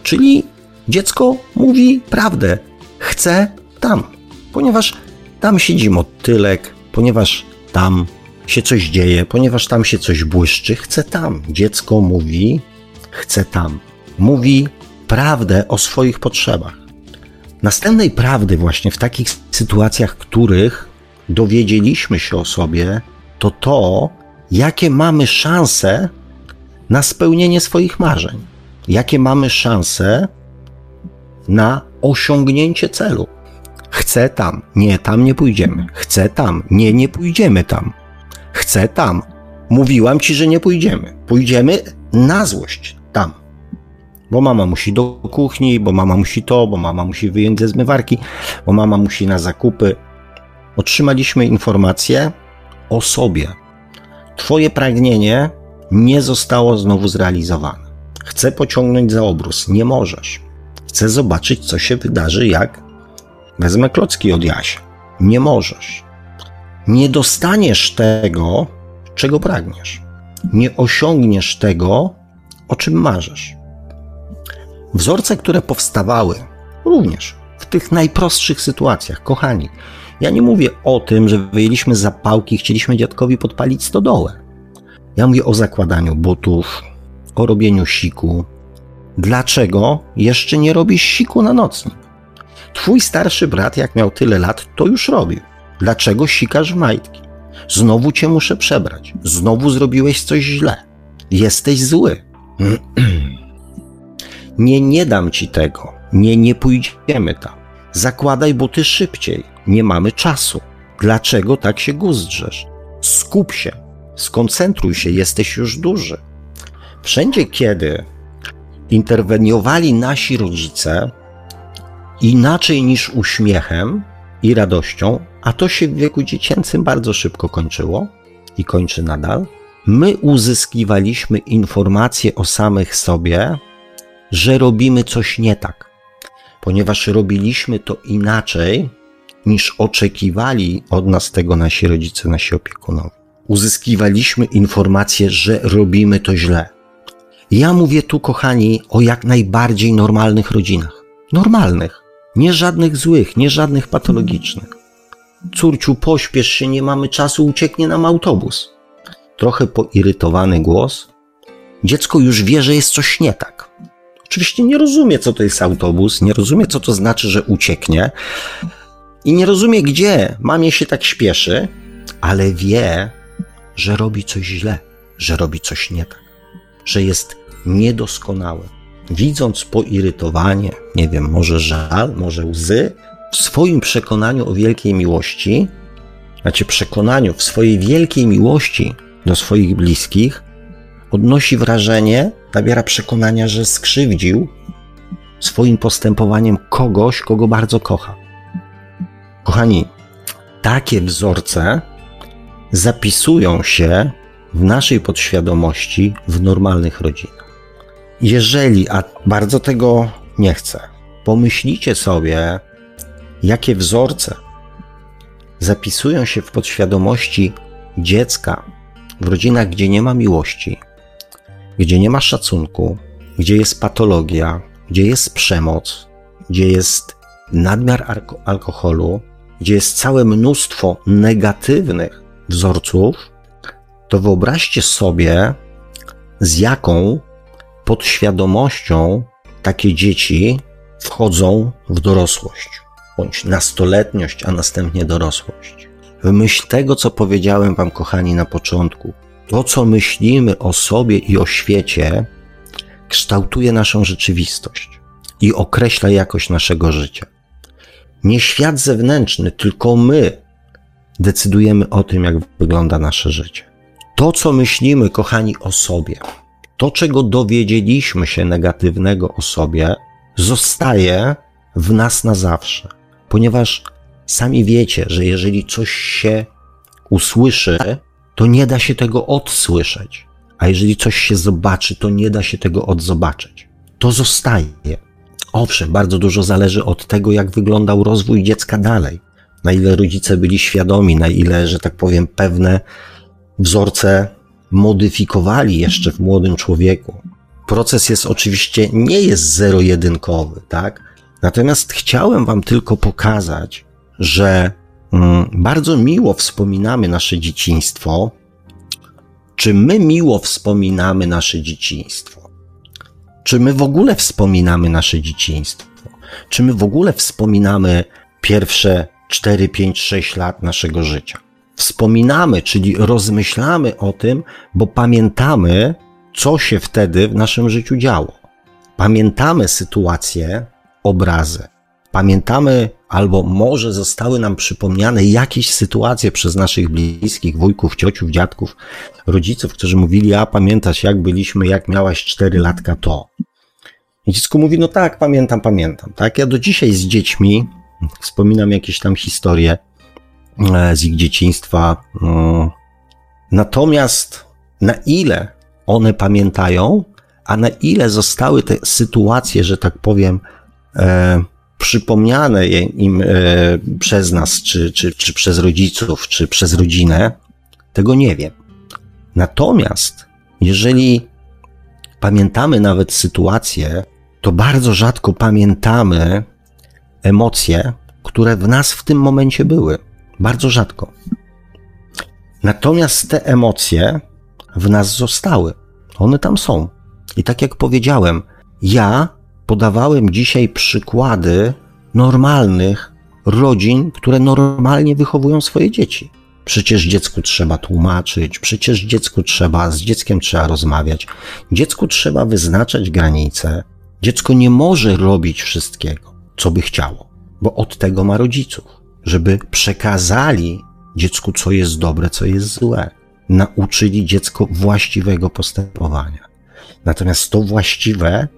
Czyli dziecko mówi prawdę, chce tam, ponieważ tam siedzi motylek, ponieważ tam się coś dzieje, ponieważ tam się coś błyszczy, chce tam. Dziecko mówi, chce tam. Mówi prawdę o swoich potrzebach. Następnej prawdy właśnie w takich sytuacjach, których dowiedzieliśmy się o sobie, to to, jakie mamy szanse na spełnienie swoich marzeń, jakie mamy szanse na osiągnięcie celu. Chcę tam, nie, tam nie pójdziemy. Chcę tam, nie, nie pójdziemy tam. Chcę tam. Mówiłam ci, że nie pójdziemy. Pójdziemy na złość tam. Bo mama musi do kuchni, bo mama musi to, bo mama musi wyjąć ze zmywarki, bo mama musi na zakupy. Otrzymaliśmy informację o sobie. Twoje pragnienie nie zostało znowu zrealizowane. Chcę pociągnąć za obrus. Nie możesz. Chcę zobaczyć, co się wydarzy, jak wezmę klocki od Jasia. Nie możesz. Nie dostaniesz tego, czego pragniesz. Nie osiągniesz tego, o czym marzysz. Wzorce, które powstawały również w tych najprostszych sytuacjach, kochani. Ja nie mówię o tym, że wyjęliśmy zapałki i chcieliśmy dziadkowi podpalić stodołę. Ja mówię o zakładaniu butów, o robieniu siku. Dlaczego jeszcze nie robisz siku na nocnik? Twój starszy brat, jak miał tyle lat, to już robił. Dlaczego sikasz w majtki? Znowu cię muszę przebrać. Znowu zrobiłeś coś źle. Jesteś zły. Nie, nie dam ci tego. Nie, nie pójdziemy tam. Zakładaj buty szybciej. Nie mamy czasu. Dlaczego tak się guzdrzesz? Skup się. Skoncentruj się. Jesteś już duży. Wszędzie, kiedy interweniowali nasi rodzice, inaczej niż uśmiechem i radością, a to się w wieku dziecięcym bardzo szybko kończyło i kończy nadal, my uzyskiwaliśmy informacje o samych sobie, że robimy coś nie tak, ponieważ robiliśmy to inaczej, niż oczekiwali od nas tego nasi rodzice, nasi opiekunowie. uzyskiwaliśmy informację, że robimy to źle. Ja mówię tu, kochani, o jak najbardziej normalnych rodzinach. Normalnych. Nie żadnych złych, nie żadnych patologicznych. Córciu, pośpiesz się, nie mamy czasu, ucieknie nam autobus. Trochę poirytowany głos. Dziecko już wie, że jest coś nie tak. Oczywiście nie rozumie, co to jest autobus, nie rozumie, co to znaczy, że ucieknie i nie rozumie, gdzie mamie się tak śpieszy, ale wie, że robi coś źle, że robi coś nie tak, że jest niedoskonałe. Widząc poirytowanie, nie wiem, może żal, może łzy, w swoim przekonaniu o wielkiej miłości, znaczy przekonaniu w swojej wielkiej miłości do swoich bliskich, odnosi wrażenie, nabiera przekonania, że skrzywdził swoim postępowaniem kogoś, kogo bardzo kocha. Kochani, takie wzorce zapisują się w naszej podświadomości w normalnych rodzinach. Jeżeli, a bardzo tego nie chcę, pomyślicie sobie, jakie wzorce zapisują się w podświadomości dziecka w rodzinach, gdzie nie ma miłości, gdzie nie ma szacunku, gdzie jest patologia, gdzie jest przemoc, gdzie jest nadmiar alkoholu, gdzie jest całe mnóstwo negatywnych wzorców, to wyobraźcie sobie, z jaką podświadomością takie dzieci wchodzą w dorosłość, bądź nastoletniość, a następnie dorosłość. W myśl tego, co powiedziałem Wam, kochani, na początku, to, co myślimy o sobie i o świecie, kształtuje naszą rzeczywistość i określa jakość naszego życia. Nie świat zewnętrzny, tylko my decydujemy o tym, jak wygląda nasze życie. To, co myślimy, kochani, o sobie, to, czego dowiedzieliśmy się negatywnego o sobie, zostaje w nas na zawsze, ponieważ sami wiecie, że jeżeli coś się usłyszy, to nie da się tego odsłyszeć, a jeżeli coś się zobaczy, to nie da się tego odzobaczyć. To zostaje. Owszem, bardzo dużo zależy od tego, jak wyglądał rozwój dziecka dalej, na ile rodzice byli świadomi, na ile, że tak powiem, pewne wzorce modyfikowali jeszcze w młodym człowieku. Proces jest oczywiście nie jest zero-jedynkowy, tak? Natomiast chciałem Wam tylko pokazać, że mm, bardzo miło wspominamy nasze dzieciństwo. Czy my miło wspominamy nasze dzieciństwo? Czy my w ogóle wspominamy nasze dzieciństwo? Czy my w ogóle wspominamy pierwsze 4, 5, 6 lat naszego życia? Wspominamy, czyli rozmyślamy o tym, bo pamiętamy, co się wtedy w naszym życiu działo. Pamiętamy sytuacje, obrazy. Pamiętamy, albo może zostały nam przypomniane jakieś sytuacje przez naszych bliskich, wujków, ciociów, dziadków, rodziców, którzy mówili, a pamiętasz jak byliśmy, jak miałaś cztery latka to. I dziecko mówi, no tak, pamiętam, pamiętam. Tak, ja do dzisiaj z dziećmi wspominam jakieś tam historie z ich dzieciństwa. Mm. Natomiast na ile one pamiętają, a na ile zostały te sytuacje, że tak powiem, e, przypomniane im e, przez nas, czy, czy, czy przez rodziców, czy przez rodzinę, tego nie wiem. Natomiast jeżeli pamiętamy nawet sytuacje, to bardzo rzadko pamiętamy emocje, które w nas w tym momencie były. Bardzo rzadko. Natomiast te emocje w nas zostały. One tam są. I tak jak powiedziałem, ja podawałem dzisiaj przykłady normalnych rodzin, które normalnie wychowują swoje dzieci. Przecież dziecku trzeba tłumaczyć, przecież dziecku trzeba, z dzieckiem trzeba rozmawiać, dziecku trzeba wyznaczać granice. Dziecko nie może robić wszystkiego, co by chciało, bo od tego ma rodziców, żeby przekazali dziecku, co jest dobre, co jest złe. Nauczyli dziecko właściwego postępowania. Natomiast to właściwe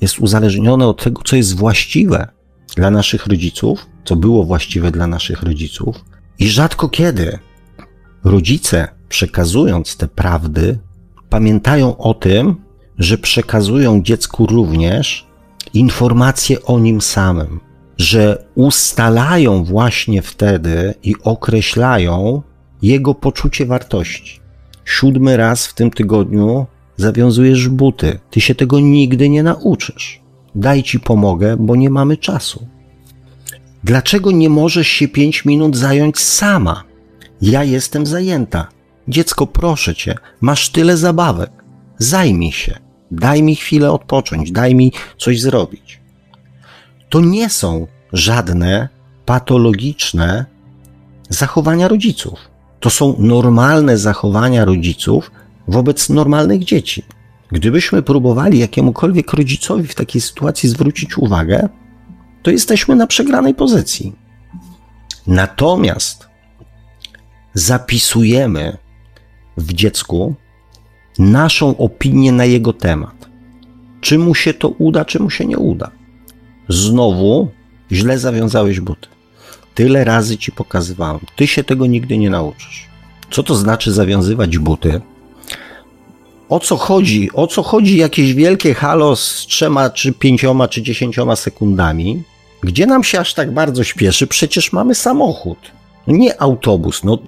jest uzależnione od tego, co jest właściwe dla naszych rodziców, co było właściwe dla naszych rodziców, i rzadko kiedy rodzice, przekazując te prawdy, pamiętają o tym, że przekazują dziecku również informacje o nim samym, że ustalają właśnie wtedy i określają, jego poczucie wartości. Siódmy raz w tym tygodniu zawiązujesz buty. Ty się tego nigdy nie nauczysz. Daj ci pomogę, bo nie mamy czasu. Dlaczego nie możesz się pięć minut zająć sama? Ja jestem zajęta. Dziecko, proszę cię, masz tyle zabawek. Zajmij się. Daj mi chwilę odpocząć, daj mi coś zrobić. To nie są żadne patologiczne zachowania rodziców. To są normalne zachowania rodziców wobec normalnych dzieci. Gdybyśmy próbowali jakiemukolwiek rodzicowi w takiej sytuacji zwrócić uwagę, to jesteśmy na przegranej pozycji. Natomiast zapisujemy w dziecku naszą opinię na jego temat. Czy mu się to uda, czy mu się nie uda. Znowu źle zawiązałeś buty. Tyle razy ci pokazywałem. Ty się tego nigdy nie nauczysz. Co to znaczy zawiązywać buty? O co chodzi? O co chodzi jakieś wielkie halo z trzema, czy pięcioma, czy dziesięcioma sekundami? Gdzie nam się aż tak bardzo śpieszy? Przecież mamy samochód. No nie autobus. No,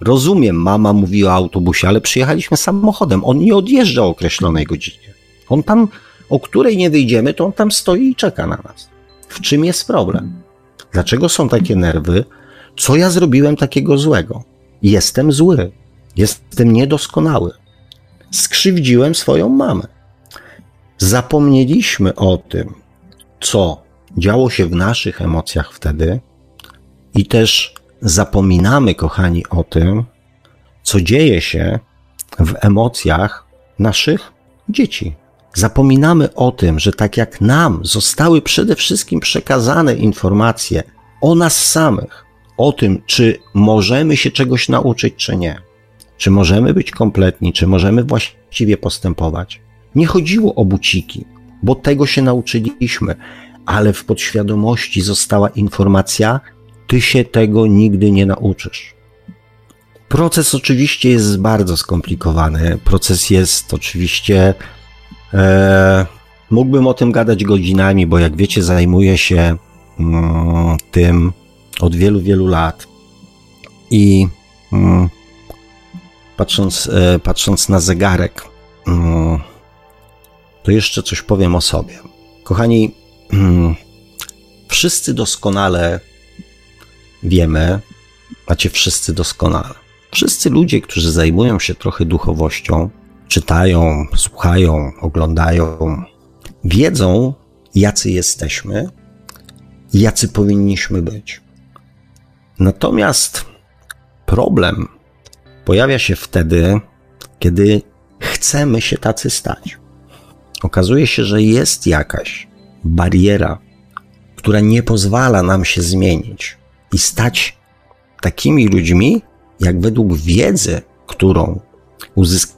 rozumiem, mama mówiła o autobusie, ale przyjechaliśmy samochodem. On nie odjeżdża o określonej godzinie. On tam, o której nie wyjdziemy, to on tam stoi i czeka na nas. W czym jest problem? Dlaczego są takie nerwy? Co ja zrobiłem takiego złego? Jestem zły. Jestem niedoskonały. Skrzywdziłem swoją mamę. Zapomnieliśmy o tym, co działo się w naszych emocjach wtedy, i też zapominamy, kochani, o tym, co dzieje się w emocjach naszych dzieci. Zapominamy o tym, że tak jak nam zostały przede wszystkim przekazane informacje o nas samych, o tym, czy możemy się czegoś nauczyć, czy nie, czy możemy być kompletni, czy możemy właściwie postępować. Nie chodziło o buciki, bo tego się nauczyliśmy, ale w podświadomości została informacja, ty się tego nigdy nie nauczysz. Proces oczywiście jest bardzo skomplikowany. Proces jest oczywiście. E, mógłbym o tym gadać godzinami, bo jak wiecie, zajmuję się mm, tym od wielu, wielu lat. I mm, patrząc, e, patrząc na zegarek, mm, to jeszcze coś powiem o sobie. Kochani, wszyscy doskonale wiemy, macie wszyscy doskonale. Wszyscy ludzie, którzy zajmują się trochę duchowością, czytają, słuchają, oglądają, wiedzą, jacy jesteśmy i jacy powinniśmy być. Natomiast problem pojawia się wtedy, kiedy chcemy się tacy stać. Okazuje się, że jest jakaś bariera, która nie pozwala nam się zmienić i stać takimi ludźmi, jak według wiedzy, którą uzyskaliśmy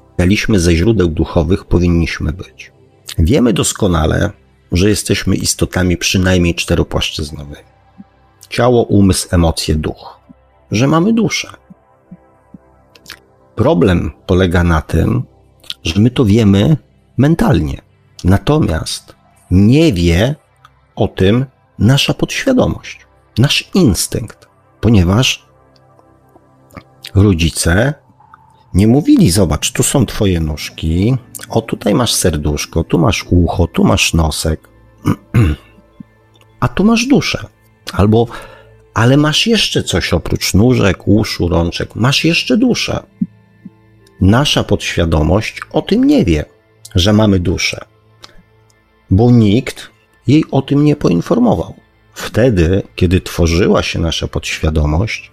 ze źródeł duchowych, powinniśmy być. Wiemy doskonale, że jesteśmy istotami przynajmniej czteropłaszczyznowymi. Ciało, umysł, emocje, duch. Że mamy duszę. Problem polega na tym, że my to wiemy mentalnie. Natomiast nie wie o tym nasza podświadomość nasz instynkt, ponieważ rodzice nie mówili: Zobacz, tu są twoje nóżki, o tutaj masz serduszko, tu masz ucho, tu masz nosek, a tu masz duszę. Albo, ale masz jeszcze coś oprócz nóżek, uszu, rączek, masz jeszcze duszę. Nasza podświadomość o tym nie wie, że mamy duszę, bo nikt jej o tym nie poinformował. Wtedy, kiedy tworzyła się nasza podświadomość,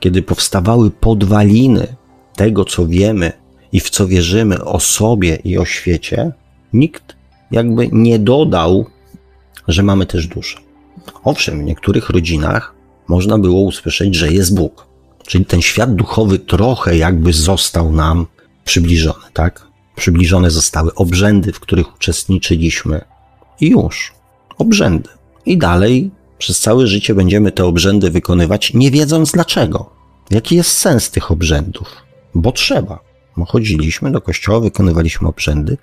kiedy powstawały podwaliny tego, co wiemy i w co wierzymy o sobie i o świecie, nikt jakby nie dodał, że mamy też duszę. Owszem, w niektórych rodzinach można było usłyszeć, że jest Bóg. Czyli ten świat duchowy trochę jakby został nam przybliżony, tak? Przybliżone zostały obrzędy, w których uczestniczyliśmy. I już. Obrzędy. I dalej przez całe życie będziemy te obrzędy wykonywać, nie wiedząc dlaczego. Jaki jest sens tych obrzędów? Bo trzeba. Bo chodziliśmy do kościoła, wykonywaliśmy obrzędy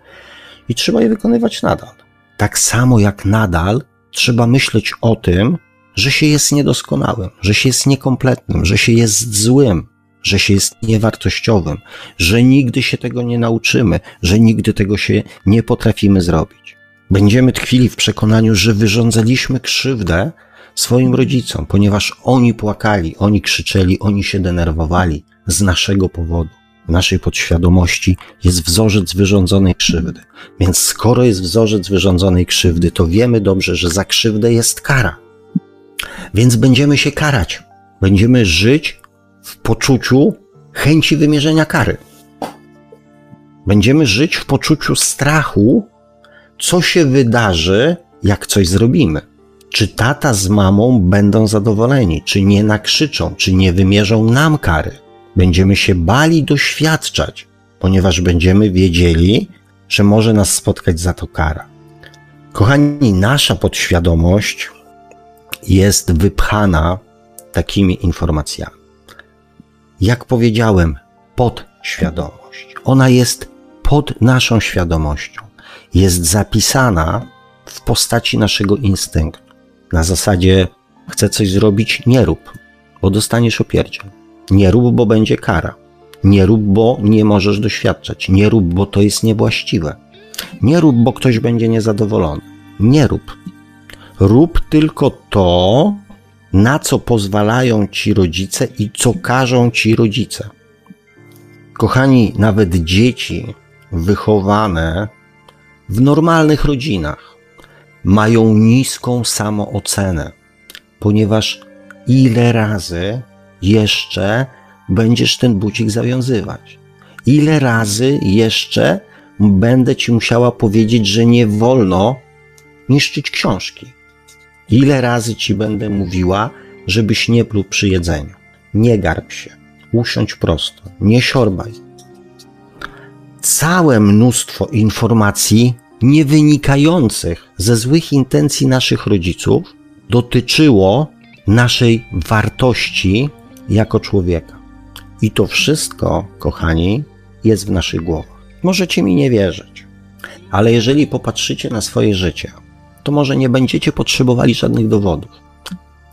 i trzeba je wykonywać nadal. Tak samo jak nadal trzeba myśleć o tym, że się jest niedoskonałym, że się jest niekompletnym, że się jest złym, że się jest niewartościowym, że nigdy się tego nie nauczymy, że nigdy tego się nie potrafimy zrobić. Będziemy tkwili w przekonaniu, że wyrządzaliśmy krzywdę swoim rodzicom, ponieważ oni płakali, oni krzyczeli, oni się denerwowali z naszego powodu. W naszej podświadomości jest wzorzec wyrządzonej krzywdy. Więc skoro jest wzorzec wyrządzonej krzywdy, to wiemy dobrze, że za krzywdę jest kara. Więc będziemy się karać. Będziemy żyć w poczuciu chęci wymierzenia kary. Będziemy żyć w poczuciu strachu, co się wydarzy, jak coś zrobimy. Czy tata z mamą będą zadowoleni, czy nie nakrzyczą, czy nie wymierzą nam kary. Będziemy się bali doświadczać, ponieważ będziemy wiedzieli, że może nas spotkać za to kara. Kochani, nasza podświadomość jest wypchana takimi informacjami. Jak powiedziałem, podświadomość. Ona jest pod naszą świadomością. Jest zapisana w postaci naszego instynktu. Na zasadzie chcę coś zrobić, nie rób, bo dostaniesz opierdziel. Nie rób, bo będzie kara. Nie rób, bo nie możesz doświadczać. Nie rób, bo to jest niewłaściwe. Nie rób, bo ktoś będzie niezadowolony. Nie rób. Rób tylko to, na co pozwalają ci rodzice i co każą ci rodzice. Kochani, nawet dzieci wychowane w normalnych rodzinach mają niską samoocenę, ponieważ ile razy jeszcze będziesz ten bucik zawiązywać? Ile razy jeszcze będę ci musiała powiedzieć, że nie wolno niszczyć książki? Ile razy ci będę mówiła, żebyś nie pluł przy jedzeniu? Nie garb się, usiądź prosto, nie siorbaj. Całe mnóstwo informacji nie wynikających ze złych intencji naszych rodziców dotyczyło naszej wartości jako człowieka. I to wszystko, kochani, jest w naszych głowach. Możecie mi nie wierzyć, ale jeżeli popatrzycie na swoje życie, to może nie będziecie potrzebowali żadnych dowodów.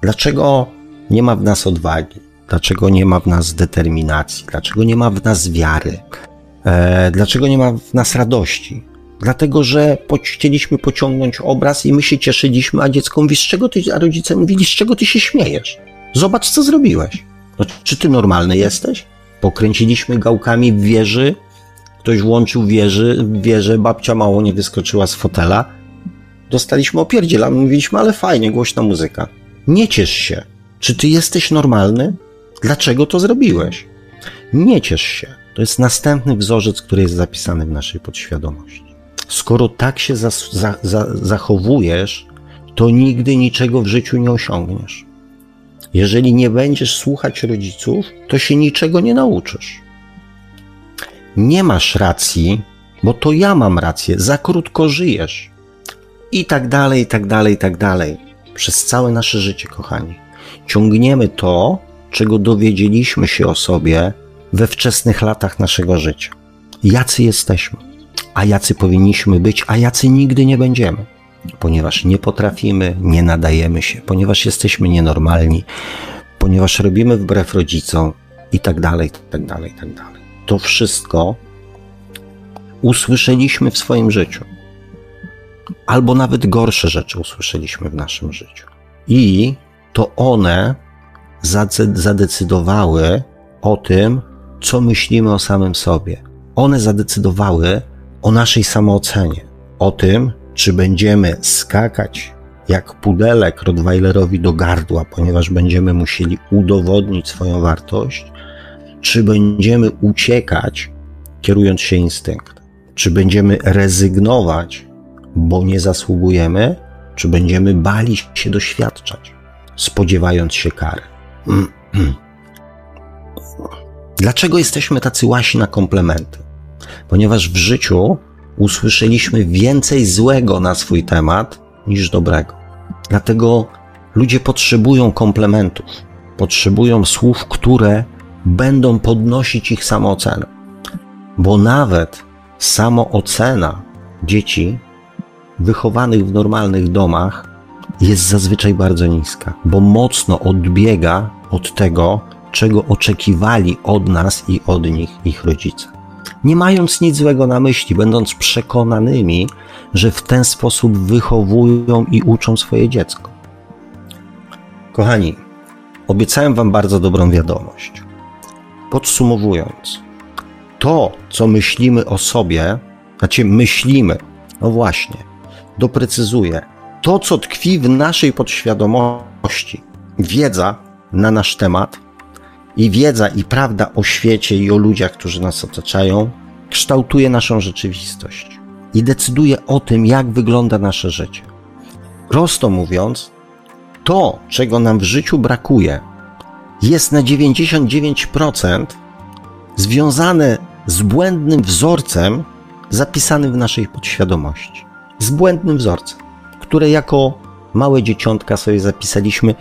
Dlaczego nie ma w nas odwagi? Dlaczego nie ma w nas determinacji? Dlaczego nie ma w nas wiary? E, dlaczego nie ma w nas radości? Dlatego, że chcieliśmy pociągnąć obraz i my się cieszyliśmy, a dziecko mówi, z czego ty, a rodzice mówili, z czego ty się śmiejesz? Zobacz, co zrobiłeś. No, czy ty normalny jesteś? Pokręciliśmy gałkami w wieży, ktoś włączył wieży, wieżę, babcia mało nie wyskoczyła z fotela. Dostaliśmy opierdziela, mówiliśmy, ale fajnie, głośna muzyka. Nie ciesz się. Czy ty jesteś normalny? Dlaczego to zrobiłeś? Nie ciesz się. To jest następny wzorzec, który jest zapisany w naszej podświadomości. Skoro tak się za, za, za, zachowujesz, to nigdy niczego w życiu nie osiągniesz. Jeżeli nie będziesz słuchać rodziców, to się niczego nie nauczysz. Nie masz racji, bo to ja mam rację, za krótko żyjesz. I tak dalej, i tak dalej, i tak dalej. Przez całe nasze życie, kochani. Ciągniemy to, czego dowiedzieliśmy się o sobie we wczesnych latach naszego życia. Jacy jesteśmy, a jacy powinniśmy być, a jacy nigdy nie będziemy ponieważ nie potrafimy, nie nadajemy się, ponieważ jesteśmy nienormalni, ponieważ robimy wbrew rodzicom i tak dalej, tak dalej, tak dalej. To wszystko usłyszeliśmy w swoim życiu. Albo nawet gorsze rzeczy usłyszeliśmy w naszym życiu. I to one zadecydowały o tym, co myślimy o samym sobie. One zadecydowały o naszej samoocenie, o tym, czy będziemy skakać jak pudelek Rottweilerowi do gardła, ponieważ będziemy musieli udowodnić swoją wartość, czy będziemy uciekać, kierując się instynktem, czy będziemy rezygnować, bo nie zasługujemy, czy będziemy bali się doświadczać, spodziewając się kary. Dlaczego jesteśmy tacy łasi na komplementy? Ponieważ w życiu usłyszeliśmy więcej złego na swój temat niż dobrego. Dlatego ludzie potrzebują komplementów, potrzebują słów, które będą podnosić ich samoocenę. Bo nawet samoocena dzieci wychowanych w normalnych domach jest zazwyczaj bardzo niska, bo mocno odbiega od tego, czego oczekiwali od nas i od nich ich rodzice. Nie mając nic złego na myśli, będąc przekonanymi, że w ten sposób wychowują i uczą swoje dziecko. Kochani, obiecałem Wam bardzo dobrą wiadomość. Podsumowując, to, co myślimy o sobie, znaczy myślimy, no właśnie, doprecyzuję, to, co tkwi w naszej podświadomości, wiedza na nasz temat i wiedza i prawda o świecie i o ludziach, którzy nas otaczają, kształtuje naszą rzeczywistość i decyduje o tym, jak wygląda nasze życie. Prosto mówiąc, to, czego nam w życiu brakuje, jest na 99% związane z błędnym wzorcem zapisanym w naszej podświadomości. Z błędnym wzorcem, które jako małe dzieciątka sobie zapisaliśmy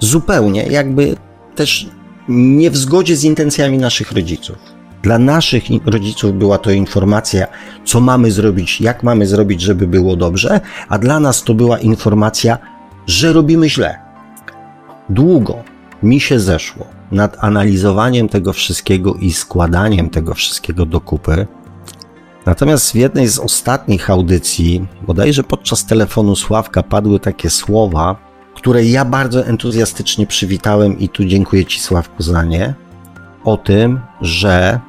zupełnie, jakby też nie w zgodzie z intencjami naszych rodziców. Dla naszych rodziców była to informacja, co mamy zrobić, jak mamy zrobić, żeby było dobrze, a dla nas to była informacja, że robimy źle. Długo mi się zeszło nad analizowaniem tego wszystkiego i składaniem tego wszystkiego do kupy. Natomiast w jednej z ostatnich audycji, bodajże podczas telefonu Sławka, padły takie słowa, które ja bardzo entuzjastycznie przywitałem i tu dziękuję Ci Sławku za nie, o tym, że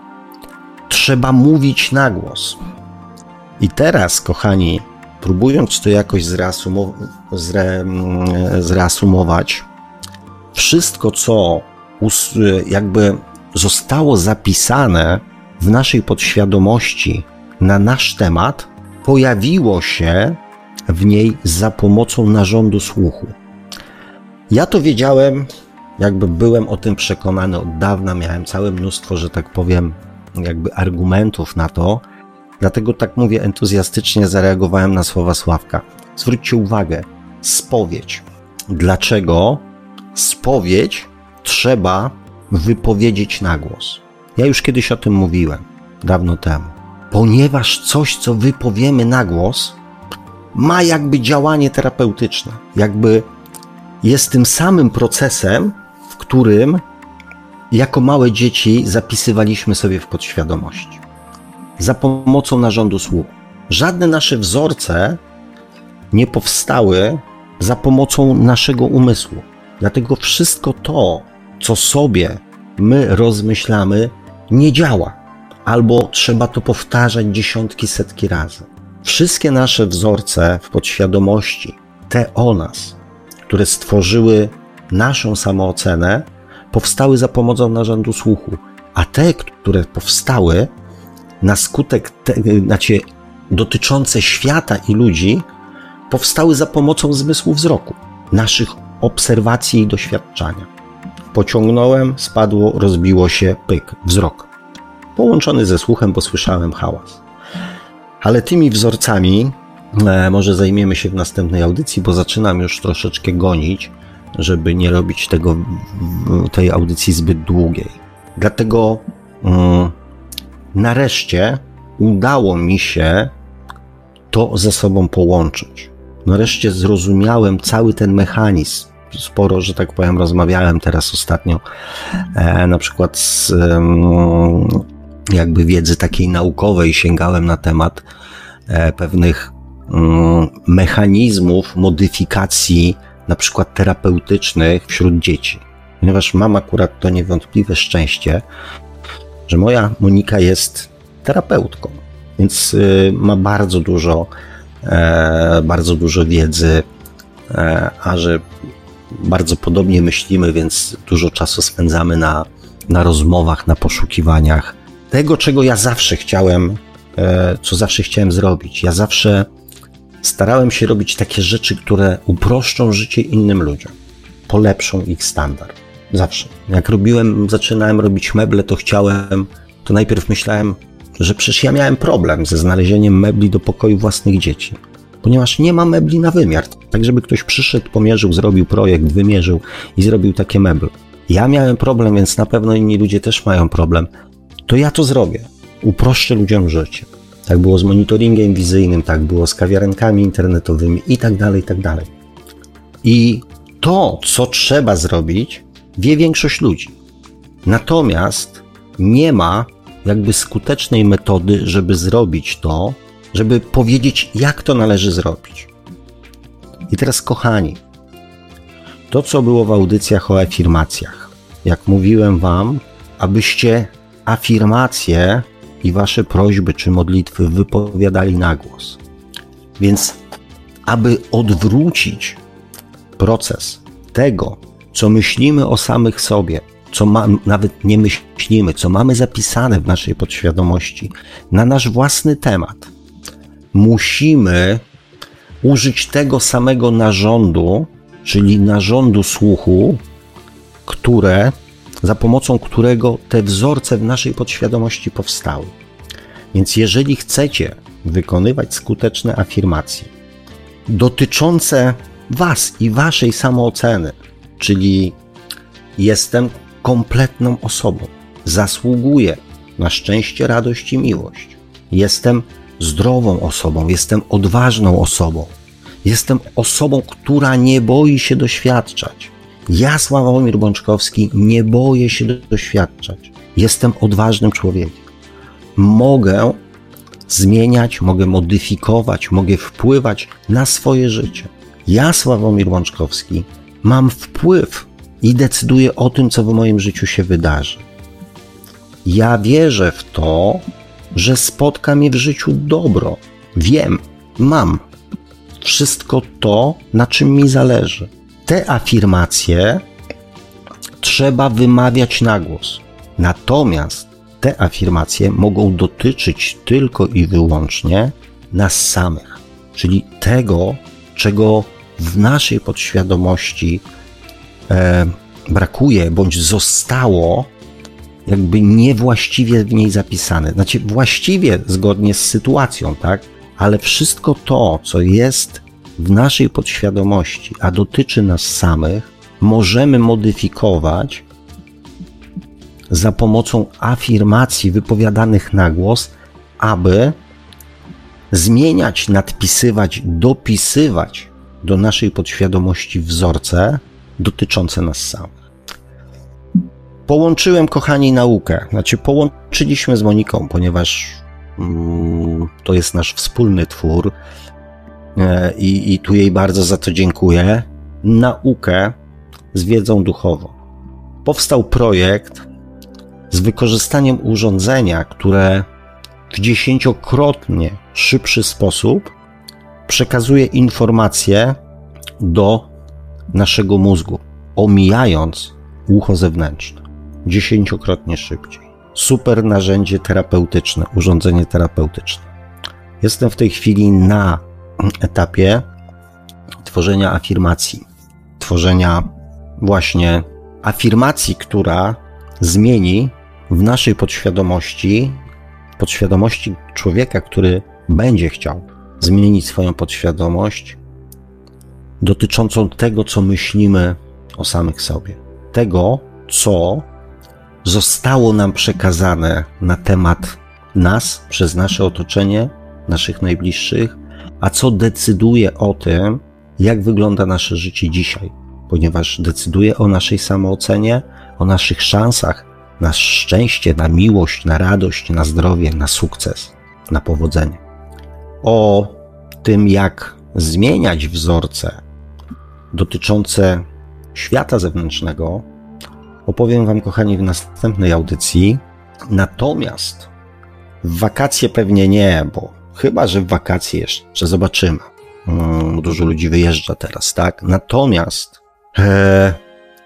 trzeba mówić na głos. I teraz, kochani, próbując to jakoś zreasumow- zre- mm, zreasumować, wszystko, co jakby zostało zapisane w naszej podświadomości na nasz temat, pojawiło się w niej za pomocą narządu słuchu. Ja to wiedziałem, jakby byłem o tym przekonany od dawna, miałem całe mnóstwo, że tak powiem, jakby argumentów na to, dlatego tak mówię entuzjastycznie zareagowałem na słowa Sławka. Zwróćcie uwagę, spowiedź. Dlaczego spowiedź trzeba wypowiedzieć na głos? Ja już kiedyś o tym mówiłem, dawno temu. Ponieważ coś, co wypowiemy na głos, ma jakby działanie terapeutyczne, jakby jest tym samym procesem, w którym jako małe dzieci zapisywaliśmy sobie w podświadomości za pomocą narządu słuchu. Żadne nasze wzorce nie powstały za pomocą naszego umysłu. Dlatego wszystko to, co sobie my rozmyślamy, nie działa, albo trzeba to powtarzać dziesiątki, setki razy. Wszystkie nasze wzorce w podświadomości, te o nas, które stworzyły naszą samoocenę, powstały za pomocą narządu słuchu, a te, które powstały na skutek, te, znaczy dotyczące świata i ludzi, powstały za pomocą zmysłu wzroku, naszych obserwacji i doświadczania. Pociągnąłem, spadło, rozbiło się, pyk, wzrok. Połączony ze słuchem, bo słyszałem hałas. Ale tymi wzorcami może zajmiemy się w następnej audycji, bo zaczynam już troszeczkę gonić, żeby nie robić tego, tej audycji zbyt długiej. Dlatego mm, nareszcie udało mi się to ze sobą połączyć. Nareszcie zrozumiałem cały ten mechanizm. Sporo, że tak powiem, rozmawiałem teraz ostatnio e, na przykład z jakby wiedzy takiej naukowej, sięgałem na temat e, pewnych mechanizmów modyfikacji, na przykład terapeutycznych wśród dzieci. Ponieważ mam akurat to niewątpliwe szczęście, że moja Monika jest terapeutką, więc y, ma bardzo dużo, e, bardzo dużo wiedzy, e, a że bardzo podobnie myślimy, więc dużo czasu spędzamy na, na rozmowach, na poszukiwaniach tego, czego ja zawsze chciałem, e, co zawsze chciałem zrobić. Ja zawsze starałem się robić takie rzeczy, które uproszczą życie innym ludziom, polepszą ich standard. Zawsze. Jak robiłem, zaczynałem robić meble, to chciałem, to najpierw myślałem, że przecież ja miałem problem ze znalezieniem mebli do pokoju własnych dzieci. Ponieważ nie ma mebli na wymiar. Tak, żeby ktoś przyszedł, pomierzył, zrobił projekt, wymierzył i zrobił takie meble. Ja miałem problem, więc na pewno inni ludzie też mają problem. To ja to zrobię. Uproszczę ludziom życie. Tak było z monitoringiem wizyjnym, tak było z kawiarenkami internetowymi i tak dalej, i tak dalej. I to, co trzeba zrobić, wie większość ludzi. Natomiast nie ma jakby skutecznej metody, żeby zrobić to, żeby powiedzieć, jak to należy zrobić. I teraz, kochani, to co było w audycjach o afirmacjach. Jak mówiłem Wam, abyście afirmacje i Wasze prośby czy modlitwy wypowiadali na głos. Więc, aby odwrócić proces tego, co myślimy o samych sobie, co ma, nawet nie myślimy, co mamy zapisane w naszej podświadomości na nasz własny temat, musimy użyć tego samego narządu, czyli narządu słuchu, które, za pomocą którego te wzorce w naszej podświadomości powstały. Więc jeżeli chcecie wykonywać skuteczne afirmacje dotyczące Was i Waszej samooceny, czyli jestem kompletną osobą, zasługuję na szczęście, radość i miłość, jestem zdrową osobą, jestem odważną osobą, Jestem osobą, która nie boi się doświadczać. Ja, Sławomir Bączkowski, nie boję się doświadczać. Jestem odważnym człowiekiem. Mogę zmieniać, mogę modyfikować, mogę wpływać na swoje życie. Ja, Sławomir Bączkowski, mam wpływ i decyduję o tym, co w moim życiu się wydarzy. Ja wierzę w to, że spotka mnie w życiu dobro. Wiem, mam wszystko to, na czym mi zależy. Te afirmacje trzeba wymawiać na głos. Natomiast te afirmacje mogą dotyczyć tylko i wyłącznie nas samych, czyli tego, czego w naszej podświadomości e, brakuje bądź zostało jakby niewłaściwie w niej zapisane. Znaczy, właściwie zgodnie z sytuacją, tak? ale wszystko to, co jest w naszej podświadomości, a dotyczy nas samych, możemy modyfikować za pomocą afirmacji wypowiadanych na głos, aby zmieniać, nadpisywać, dopisywać do naszej podświadomości wzorce dotyczące nas samych. Połączyłem, kochani, naukę. Znaczy, połączyliśmy z Moniką, ponieważ Mm, to jest nasz wspólny twór i, i tu jej bardzo za to dziękuję. Naukę z wiedzą duchową. Powstał projekt z wykorzystaniem urządzenia, które w dziesięciokrotnie szybszy sposób przekazuje informacje do naszego mózgu, omijając ucho zewnętrzne. Dziesięciokrotnie szybciej super narzędzie terapeutyczne, urządzenie terapeutyczne. Jestem w tej chwili na etapie tworzenia afirmacji, tworzenia właśnie afirmacji, która zmieni w naszej podświadomości, podświadomości człowieka, który będzie chciał zmienić swoją podświadomość dotyczącą tego, co myślimy o samych sobie, tego, co zostało nam przekazane na temat nas przez nasze otoczenie, naszych najbliższych, a co decyduje o tym, jak wygląda nasze życie dzisiaj, ponieważ decyduje o naszej samoocenie, o naszych szansach na szczęście, na miłość, na radość, na zdrowie, na sukces, na powodzenie. O tym, jak zmieniać wzorce dotyczące świata zewnętrznego, opowiem Wam, kochani, w następnej audycji. Natomiast w wakacje pewnie nie, bo chyba, że w wakacje jeszcze zobaczymy. Hmm, dużo ludzi wyjeżdża teraz, tak? Natomiast e,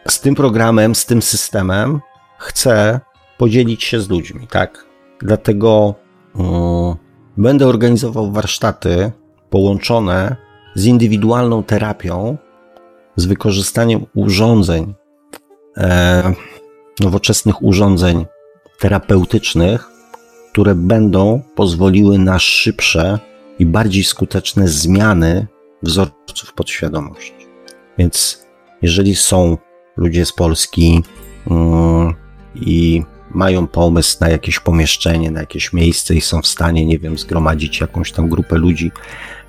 z tym programem, z tym systemem chcę podzielić się z ludźmi, tak? Dlatego e, będę organizował warsztaty połączone z indywidualną terapią, z wykorzystaniem urządzeń e, nowoczesnych urządzeń terapeutycznych, które będą pozwoliły na szybsze i bardziej skuteczne zmiany wzorców podświadomości. Więc jeżeli są ludzie z Polski yy, i mają pomysł na jakieś pomieszczenie, na jakieś miejsce i są w stanie, nie wiem, zgromadzić jakąś tam grupę ludzi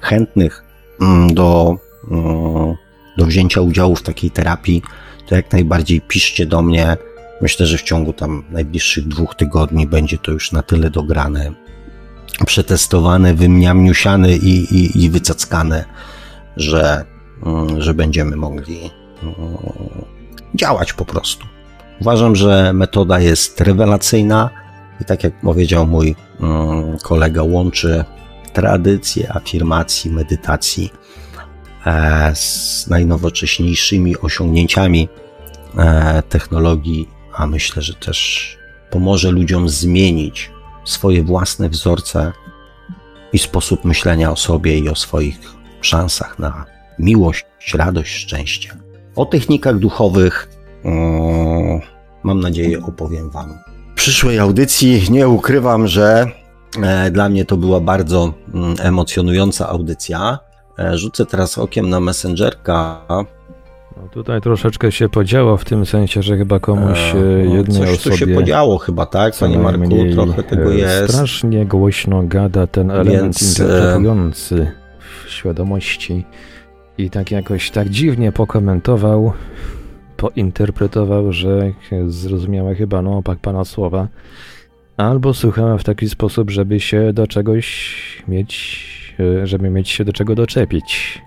chętnych yy, do, yy, do wzięcia udziału w takiej terapii, to jak najbardziej piszcie do mnie Myślę, że w ciągu tam najbliższych dwóch tygodni będzie to już na tyle dograne, przetestowane, wymiamniusiane i, i, i wycackane, że, mm, że będziemy mogli mm, działać po prostu. Uważam, że metoda jest rewelacyjna i tak jak powiedział mój mm, kolega, łączy tradycję afirmacji, medytacji e, z najnowocześniejszymi osiągnięciami e, technologii, a myślę, że też pomoże ludziom zmienić swoje własne wzorce i sposób myślenia o sobie i o swoich szansach na miłość, radość, szczęście. O technikach duchowych mm, mam nadzieję opowiem Wam w przyszłej audycji. Nie ukrywam, że e, dla mnie to była bardzo mm, emocjonująca audycja. E, rzucę teraz okiem na Messengerka. No tutaj troszeczkę się podziało w tym sensie, że chyba komuś E, e, no, jednej coś osobie tu się podziało chyba, tak, panie Marku? Trochę tego e, jest. Strasznie głośno gada ten element Więc, e, interpretujący w świadomości i tak jakoś tak dziwnie pokomentował, pointerpretował, że zrozumiała chyba no opak pana słowa, albo słuchała w taki sposób, żeby się do czegoś mieć, żeby mieć się do czego doczepić.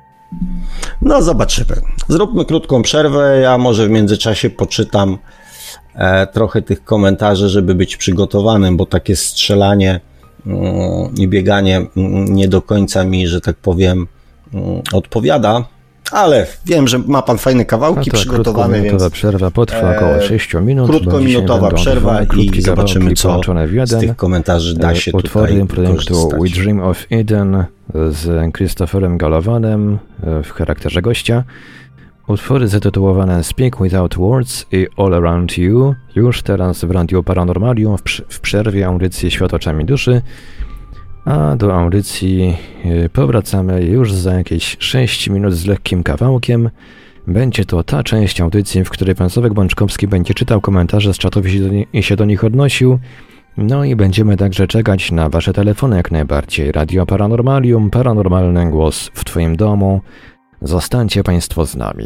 No, zobaczymy. Zróbmy krótką przerwę. Ja może w międzyczasie poczytam e, trochę tych komentarzy, żeby być przygotowanym, bo takie strzelanie mm, i bieganie mm, nie do końca mi, że tak powiem, mm, odpowiada. Ale wiem, że ma pan fajne kawałki to przygotowane, krótkominutowa więc przerwa potrwa e, około 6 minut. bo dzisiaj krótkominutowa przerwa i zobaczymy, co z tych komentarzy da E, się Utwory tutaj projektu We. Dream of Eden z Christopherem Gallowanem e, w charakterze gościa. Utwory zatytułowane Speak Without Words i All Around You już teraz w Radiu Paranormalium w przerwie audycji Świat oczami duszy. A do audycji e, powracamy już za jakieś 6 minut z lekkim kawałkiem. Będzie to ta część audycji, w której pan Sławek Bączkowski będzie czytał komentarze z czatów i się do nich odnosił. No i będziemy także czekać na Wasze telefony jak najbardziej. Radio Paranormalium, paranormalny głos w Twoim domu. Zostańcie Państwo z nami.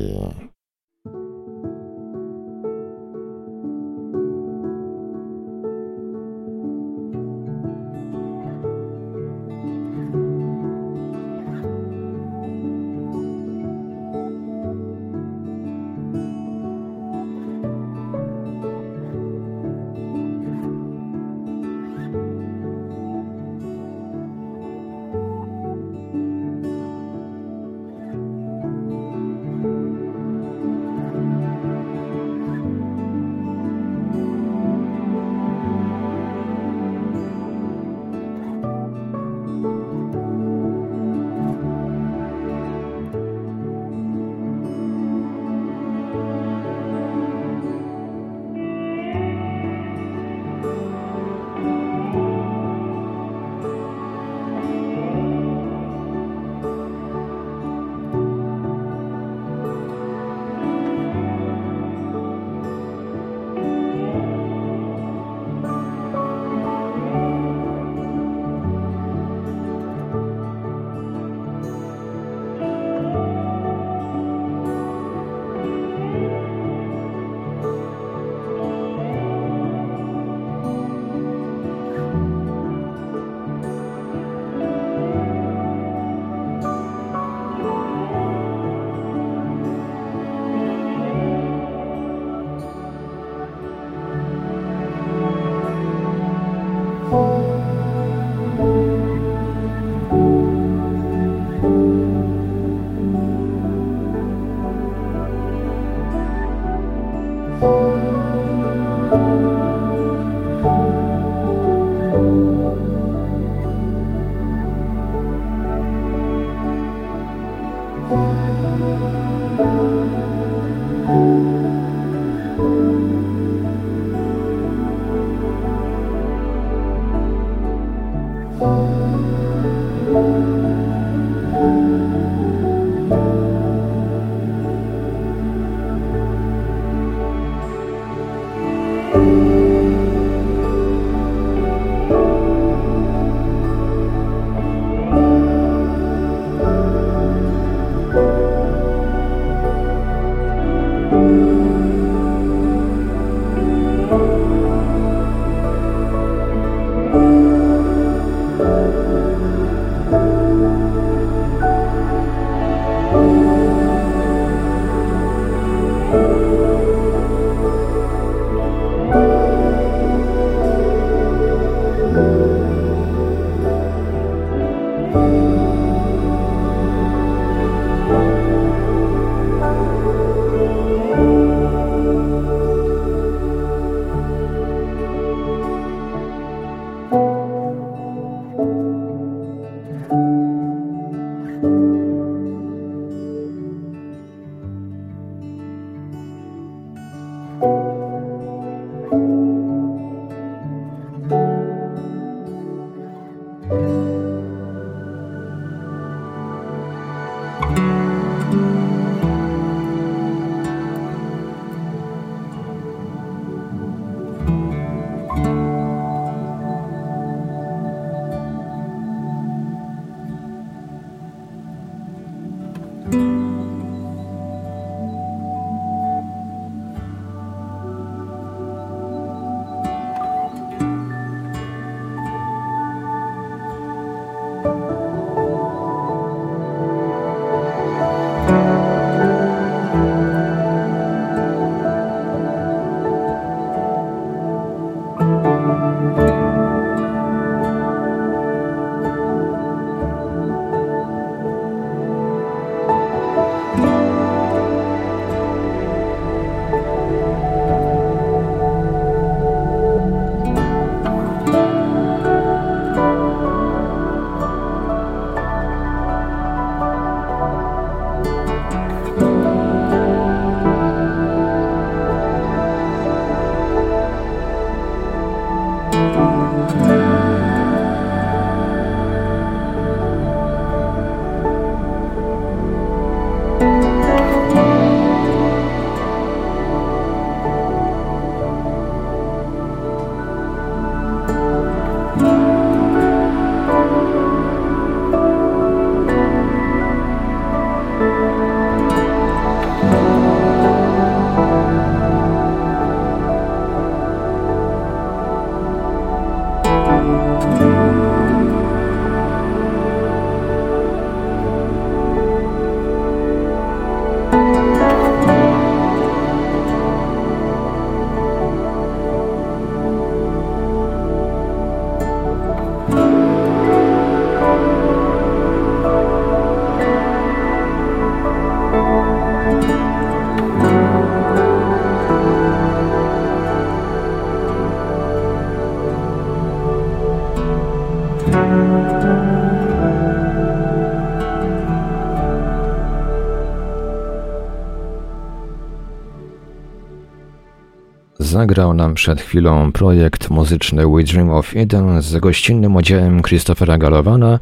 Zagrał nam przed chwilą projekt muzyczny We Dream of Eden z gościnnym udziałem Christophera Galowana,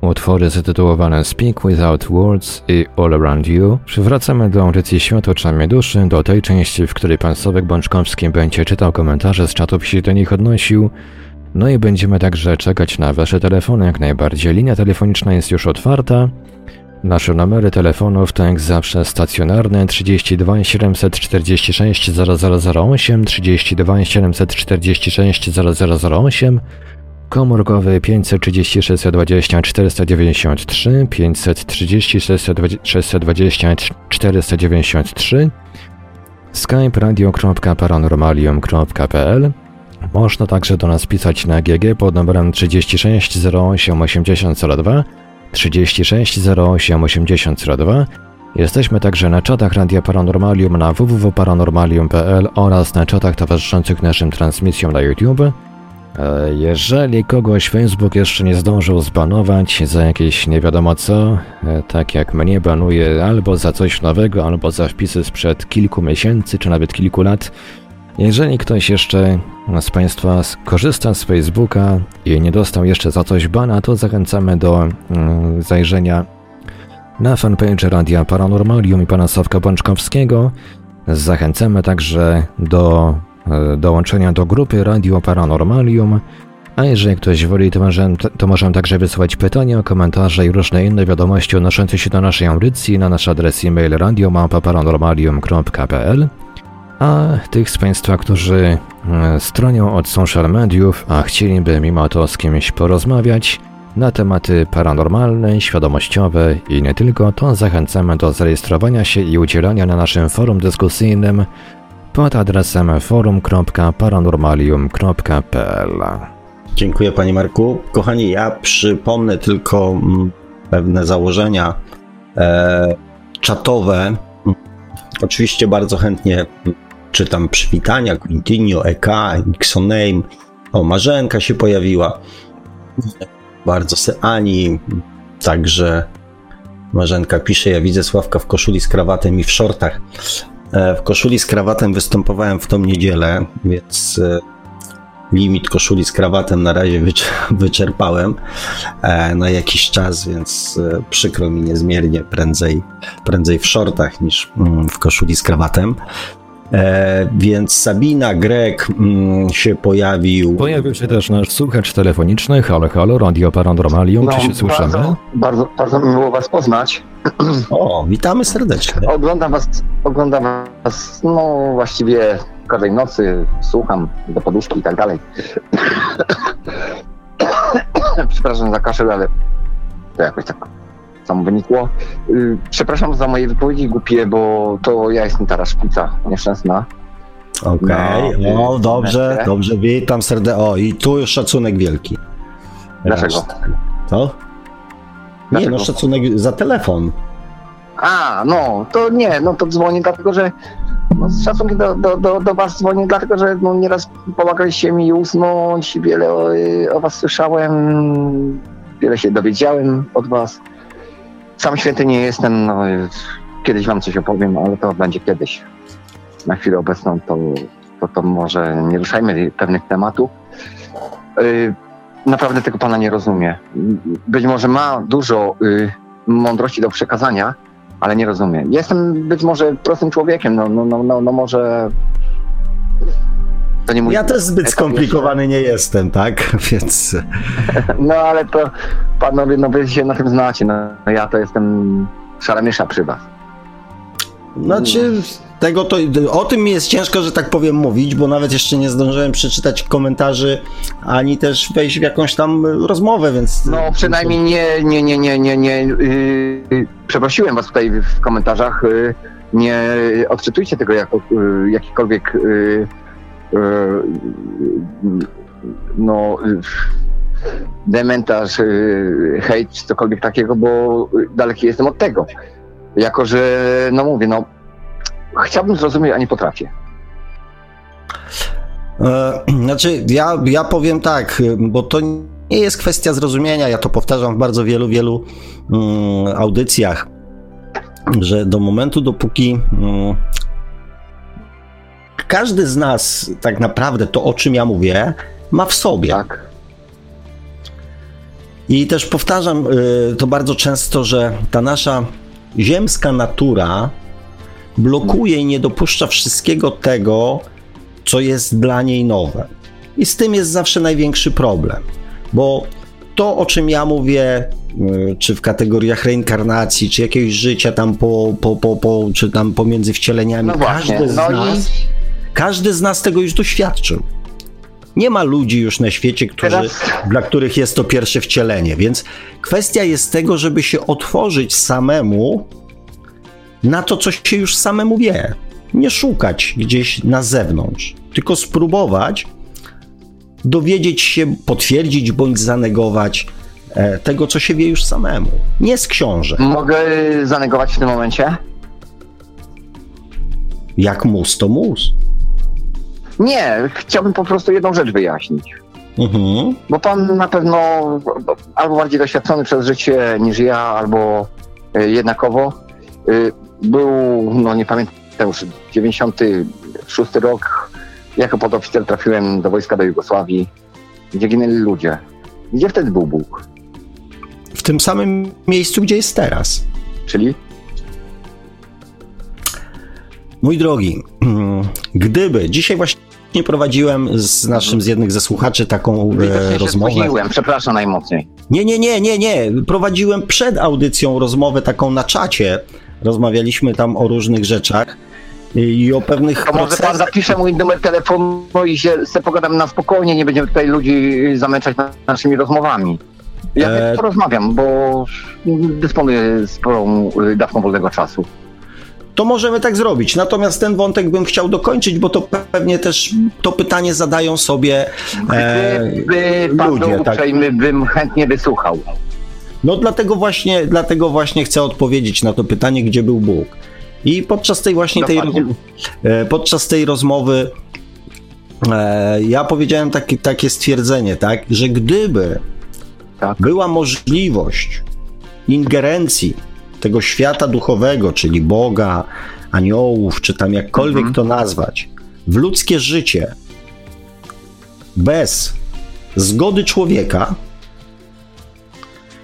utwory zatytułowane Speak Without Words i All Around You. Przywracamy do audycji Świat oczami duszy, do tej części, w której pan Sławek Bączkowski będzie czytał komentarze z czatów się do nich odnosił. No i będziemy także czekać na wasze telefony jak najbardziej. Linia telefoniczna jest już otwarta. Nasze numery telefonów to jak zawsze stacjonarne 32 746 0008, 32 746 0008, komórkowy 536 20 493, 536 620 493, skype radio.paranormalium.pl Można także do nas pisać na GG pod numerem 36 08 8002 36 08 8002. Jesteśmy także na czatach Radia Paranormalium na www.paranormalium.pl oraz na czatach towarzyszących naszym transmisjom na YouTube. E, jeżeli kogoś Facebook jeszcze nie zdążył zbanować za jakieś nie wiadomo co, e, tak jak mnie banuje albo za coś nowego, albo za wpisy sprzed kilku miesięcy, czy nawet kilku lat, jeżeli ktoś jeszcze z Państwa korzysta z Facebooka i nie dostał jeszcze za coś bana, to zachęcamy do mm, zajrzenia na fanpage Radia Paranormalium i pana Sawka Bączkowskiego. Zachęcamy także do e, dołączenia do grupy Radio Paranormalium. A jeżeli ktoś woli, to możemy, to możemy także wysłać pytania, komentarze i różne inne wiadomości odnoszące się do naszej audycji na nasz adres e-mail radiomapa.paranormalium.pl a tych z Państwa, którzy e, stronią od social mediów, a chcieliby mimo to z kimś porozmawiać na tematy paranormalne, świadomościowe i nie tylko, to zachęcamy do zarejestrowania się i udzielania na naszym forum dyskusyjnym pod adresem forum.paranormalium.pl. Dziękuję Panie Marku. Kochani, ja przypomnę tylko mm, pewne założenia e, czatowe. Oczywiście bardzo chętnie czytam przywitania, Quintinio, EK, Nixoname, o, Marzenka się pojawiła, bardzo se Ani, także Marzenka pisze, ja widzę Sławka w koszuli z krawatem i w shortach. E, w koszuli z krawatem występowałem w tą niedzielę, więc e, limit koszuli z krawatem na razie wyczerpałem e, na jakiś czas, więc przykro mi niezmiernie prędzej, prędzej w shortach niż mm, w koszuli z krawatem. E, więc Sabina Grek mm, się pojawił. Pojawił się też nasz słuchacz telefoniczny. Halo, halo, Radio Paranormalium. No, Czy się słyszymy? Bardzo, bardzo, bardzo miło Was poznać. O, witamy serdecznie. Oglądam Was, oglądam Was, no właściwie każdej nocy, słucham do poduszki i tak dalej. Przepraszam za kaszel, ale to jakoś tak samo wynikło. Y, przepraszam za moje wypowiedzi głupie, bo to ja jestem teraz szpica nieszczęsna. Okej, okay. no, dobrze, dobrze, witam serdecznie. O, i tu już szacunek wielki. Dlaczego? Co? Nie, no szacunek za telefon. A, no, to nie, no to dzwonię dlatego, że no, z szacunkiem do, do, do, do was dzwonię, dlatego, że no, nieraz pomagaliście mi usnąć, wiele o, o was słyszałem, wiele się dowiedziałem od was. Sam święty nie jestem, no, kiedyś wam coś opowiem, ale to będzie kiedyś. Na chwilę obecną to, to, to może nie ruszajmy pewnych tematów. Yy, naprawdę tego pana nie rozumie. Być może ma dużo yy, mądrości do przekazania, ale nie rozumie. Jestem być może prostym człowiekiem, no, no, no, no, no może to nie mój ja też zbyt skomplikowany nie jestem, tak? Więc. No ale to panowie, no wy się na tym znacie. No, no ja to jestem szaramisza przy was. Znaczy, tego to, o tym mi jest ciężko, że tak powiem, mówić, bo nawet jeszcze nie zdążyłem przeczytać komentarzy, ani też wejść w jakąś tam rozmowę, więc... No przynajmniej nie, nie, nie, nie, nie, nie yy, przeprosiłem was tutaj w komentarzach, yy, nie odczytujcie tego jako yy, jakikolwiek yy, no, dementarz, e, hejt cokolwiek takiego, bo daleki jestem od tego. Jako, że, no mówię, no, chciałbym zrozumieć, a nie potrafię. E, znaczy, ja, ja powiem tak, bo to nie jest kwestia zrozumienia, ja to powtarzam w bardzo wielu, wielu mm, audycjach, że do momentu, dopóki mm, każdy z nas tak naprawdę to, o czym ja mówię, ma w sobie. Tak. I też powtarzam y, to bardzo często, że ta nasza ziemska natura blokuje i nie dopuszcza wszystkiego tego, co jest dla niej nowe. I z tym jest zawsze największy problem, bo to, o czym ja mówię, y, czy w kategoriach reinkarnacji, czy jakiegoś życia tam po, po, po, po czy tam pomiędzy wcieleniami, No każdy z No nas, każdy z nas tego już doświadczył. Nie ma ludzi już na świecie, którzy, dla których jest to pierwsze wcielenie, więc kwestia jest tego, żeby się otworzyć samemu na to, co się już samemu wie. Nie szukać gdzieś na zewnątrz, tylko spróbować dowiedzieć się, potwierdzić bądź zanegować e, tego, co się wie już samemu. Nie z książek. mogę zanegować w tym momencie? Jak mus, to mus. Nie, chciałbym po prostu jedną rzecz wyjaśnić. Mhm. Bo pan na pewno albo bardziej doświadczony przez życie niż ja, albo y, jednakowo y, był, no nie pamiętam już, 96 rok. Jako podoficer trafiłem do wojska do Jugosławii, gdzie ginęli ludzie. Gdzie wtedy był Bóg? W tym samym miejscu, gdzie jest teraz. Czyli Mój drogi, gdyby dzisiaj właśnie prowadziłem z naszym, z jednych ze słuchaczy taką e, rozmowę. spóźniłem, przepraszam najmocniej. Nie, nie, nie, nie, nie. Prowadziłem przed audycją rozmowę taką na czacie. Rozmawialiśmy tam o różnych rzeczach i o pewnych To może pan procesach. zapisze mój numer telefonu i się sobie pogadamy na spokojnie, nie będziemy tutaj ludzi zamęczać na- naszymi rozmowami. Ja E, porozmawiam, bo dysponuję sporą dawką wolnego czasu. To możemy tak zrobić. Natomiast ten wątek bym chciał dokończyć, bo to pewnie też to pytanie zadają sobie e, Gdyby pan ludzie. był Tak. uprzejmy, bym chętnie wysłuchał. No dlatego właśnie, dlatego właśnie chcę odpowiedzieć na to pytanie, gdzie był Bóg. I podczas tej właśnie tej, e, podczas tej rozmowy e, ja powiedziałem takie, takie stwierdzenie, tak, że gdyby Tak. była możliwość ingerencji tego świata duchowego, czyli Boga, aniołów, czy tam jakkolwiek Mhm. to nazwać, w ludzkie życie bez zgody człowieka,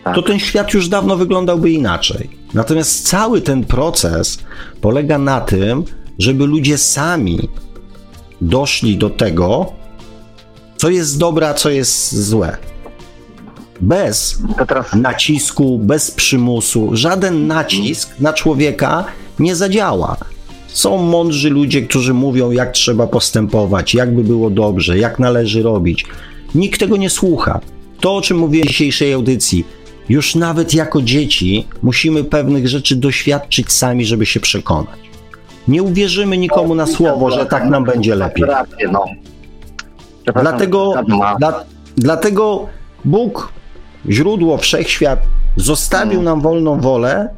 Tak. to ten świat już dawno wyglądałby inaczej. Natomiast cały ten proces polega na tym, żeby ludzie sami doszli do tego, co jest dobre, a co jest złe. Bez nacisku, bez przymusu. Żaden nacisk na człowieka nie zadziała. Są mądrzy ludzie, którzy mówią, jak trzeba postępować, jak by było dobrze, jak należy robić. Nikt tego nie słucha. To, o czym mówiłem w dzisiejszej audycji, już nawet jako dzieci musimy pewnych rzeczy doświadczyć sami, żeby się przekonać. Nie uwierzymy nikomu na słowo, że tak nam będzie lepiej. No. Dlatego, dla, dlatego Bóg, źródło, wszechświat, zostawił Mm. nam wolną wolę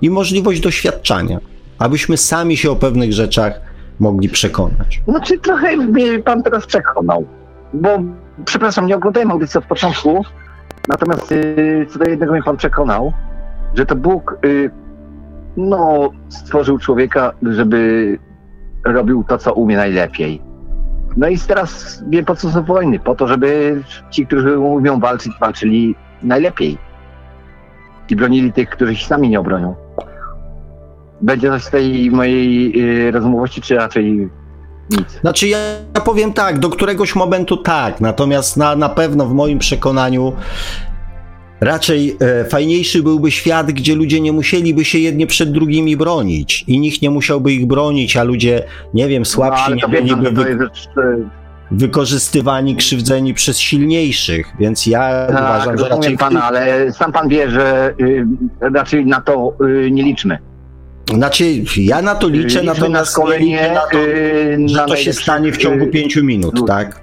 i możliwość doświadczania, abyśmy sami się o pewnych rzeczach mogli przekonać. Znaczy trochę mnie pan teraz przekonał, bo przepraszam, nie oglądałem audycji od początku, natomiast y, co do jednego mnie pan przekonał, że to Bóg y, no, stworzył człowieka, żeby robił to, co umie najlepiej. No i teraz po co są wojny, po to, żeby ci, którzy umią walczyć, walczyli najlepiej i bronili tych, którzy się sami nie obronią. Będzie coś z tej mojej y, rozmowości, czy raczej nic? Znaczy, ja, ja powiem tak, do któregoś momentu tak, natomiast na, na pewno w moim przekonaniu raczej e, fajniejszy byłby świat, gdzie ludzie nie musieliby się jedni przed drugimi bronić i nikt nie musiałby ich bronić, a ludzie, nie wiem, No, słabsi ale nie byliby wy, jest y, wykorzystywani, krzywdzeni przez silniejszych, więc ja tak, uważam, że raczej... pana, ale sam pan wie, że y, raczej na to y, nie liczmy. Znaczy, ja na to liczę, Liczmy na natomiast nie szkolenie, liczę na to, y, że na to się stanie w ciągu y, pięciu minut, ludzi. tak?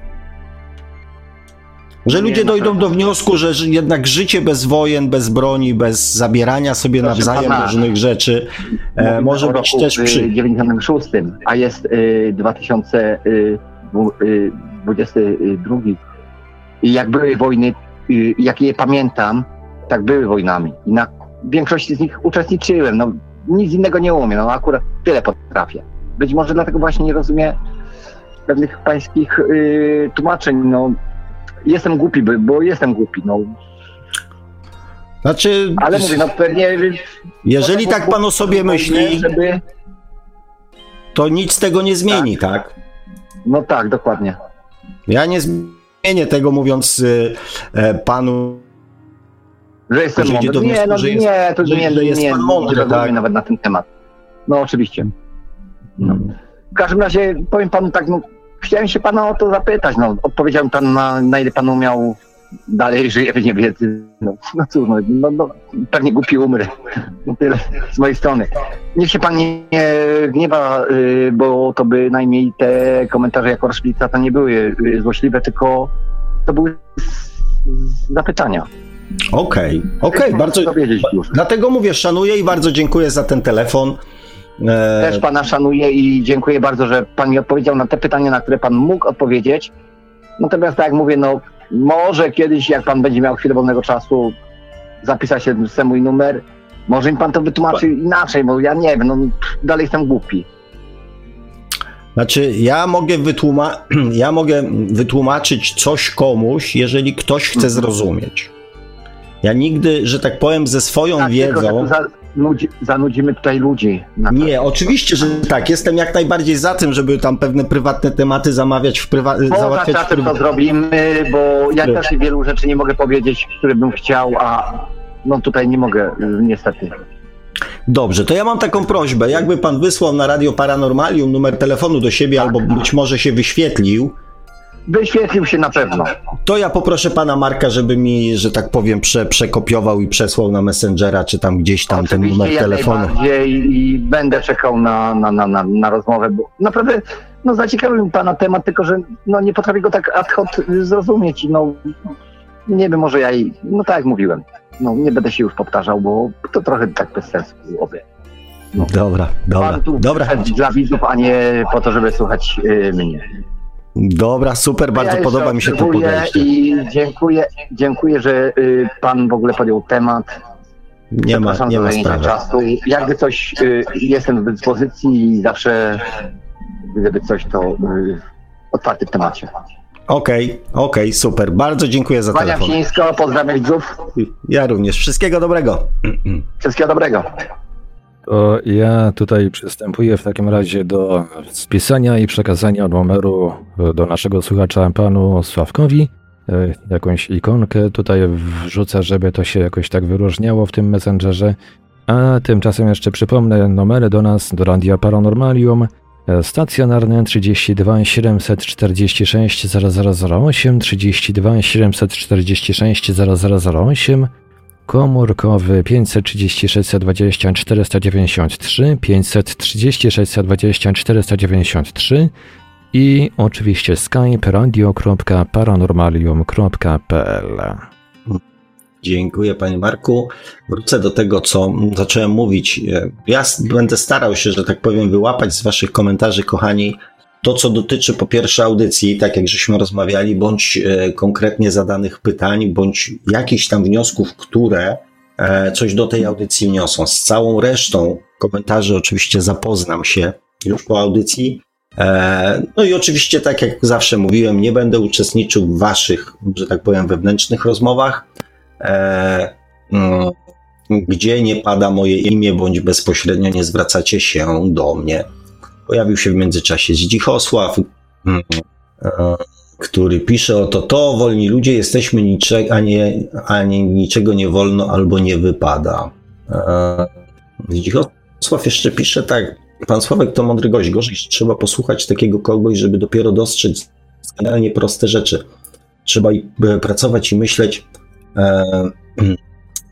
Że ludzie dojdą do wniosku, że jednak życie bez wojen, bez broni, bez zabierania sobie Proszę nawzajem pana, różnych rzeczy e, może o być roku, też y, przy... 96, a jest y, 2022. I jak były wojny, y, jak je pamiętam, tak były wojnami. I na większości z nich uczestniczyłem. No, nic innego nie umiem, no akurat tyle potrafię. Być może dlatego właśnie nie rozumie pewnych pańskich y, tłumaczeń. No, jestem głupi, bo jestem głupi. No. Znaczy, Ale mówię, no pewnie... jeżeli tak pan o sobie myśli, Żeby... to nic z tego nie zmieni, tak? No tak, dokładnie. Ja nie zmienię tego mówiąc y, e, panu, Że jestem Że mądry. do Nie, no że jest- nie, to że- nie, że jest nie, pan mądry, nie tak? nawet na ten temat. No oczywiście. No. W każdym razie powiem panu tak, no, chciałem się pana o to zapytać. No, odpowiedziałem pan na, na ile panu miał dalej żyje w niewiedzy. No, no cóż, no, no, no, pewnie głupi umrę. No, tyle z mojej strony. Niech się pan nie, nie gniewa, y, bo to by najmniej te komentarze jako rozplica to nie były y, złośliwe, tylko to były zapytania. Okej, okej, bardzo. Dowiedzieć już. Dlatego mówię, szanuję i bardzo dziękuję za ten telefon. E, Też pana szanuję i dziękuję bardzo, że pan mi odpowiedział na te pytania, na które pan mógł odpowiedzieć. Natomiast tak jak mówię, no może kiedyś, jak pan będzie miał chwilę wolnego czasu, zapisać się sobie mój numer. Może mi pan to wytłumaczy inaczej, bo ja nie wiem, no dalej jestem głupi. Znaczy, ja mogę, wytłuma- ja mogę wytłumaczyć coś komuś, jeżeli ktoś chce Mhm. zrozumieć. Ja nigdy, że tak powiem, ze swoją Tak, tylko, wiedzą. tu za, nudzi, zanudzimy tutaj ludzi. Nie, oczywiście, że tak. Jestem jak najbardziej za tym, żeby tam pewne prywatne tematy zamawiać w prywa- Poza załatwiać czasem to zrobimy, bo ja też wielu rzeczy nie mogę powiedzieć, które bym chciał, a no tutaj nie mogę y, niestety. Dobrze, to ja mam taką prośbę. Jakby pan wysłał na Radio Paranormalium numer telefonu do siebie, albo być może się wyświetlił, Wyświetlił się na pewno. to ja poproszę pana Marka, żeby mi, że tak powiem, prze, przekopiował i przesłał na Messengera, czy tam gdzieś tam ten Oczywiście numer jak telefonu. najbardziej i będę czekał na, na, na, na, na rozmowę, bo naprawdę no, zaciekawił mi Pana temat, tylko że no, nie potrafię go tak ad hoc y, zrozumieć. i No, nie wiem, może ja i, no tak jak mówiłem, no, nie będę się już powtarzał, bo to trochę tak bez sensu byłoby. Dobra, dobra, dobra, przyszedł dla widzów, a nie po to, żeby słuchać y, mnie. Dobra, super, bardzo ja podoba mi się to podejście. I dziękuję, dziękuję, że y, Pan w ogóle podjął temat. Nie ma, nie ma sprawy. czasu. Jakby coś, y, jestem w dyspozycji i zawsze, gdyby coś, to y, otwarty w temacie. Okej, okej, super, bardzo dziękuję za Kłaniam telefon. się nisko, pozdrawiam widzów. Ja również, wszystkiego dobrego. Wszystkiego dobrego. To ja tutaj przystępuję w takim razie do spisania i przekazania numeru e, do naszego słuchacza panu Sławkowi. E, Jakąś ikonkę tutaj wrzucę, żeby to się jakoś tak wyróżniało w tym messengerze. A tymczasem jeszcze przypomnę numery do nas, do Radia Paranormalium. E, Stacjonarny 32 746 0008, 32 746 0008, komórkowy 536 20 493, 536 20 493 i oczywiście skype radio.paranormalium.pl. Dziękuję panie Marku. Wrócę do tego, co zacząłem mówić. Ja będę starał się, że tak powiem, wyłapać z waszych komentarzy, kochani, to, co dotyczy po pierwsze audycji, tak jak żeśmy rozmawiali, bądź e, konkretnie zadanych pytań, bądź jakichś tam wniosków, które e, coś do tej audycji wniosą. Z całą resztą komentarzy oczywiście zapoznam się już po audycji. E, No i oczywiście, tak jak zawsze mówiłem, nie będę uczestniczył w waszych, że tak powiem, wewnętrznych rozmowach mm, gdzie nie pada moje imię, bądź bezpośrednio nie zwracacie się do mnie. Pojawił się w międzyczasie Zdzichosław, mm, e, który pisze oto to, wolni ludzie jesteśmy, nicze, a nie, ani niczego nie wolno albo nie wypada. E, Zdzichosław jeszcze pisze tak, pan Sławek to mądry gość, gorzej, trzeba posłuchać takiego kogoś, żeby dopiero dostrzec generalnie proste rzeczy. Trzeba e, pracować i myśleć, e,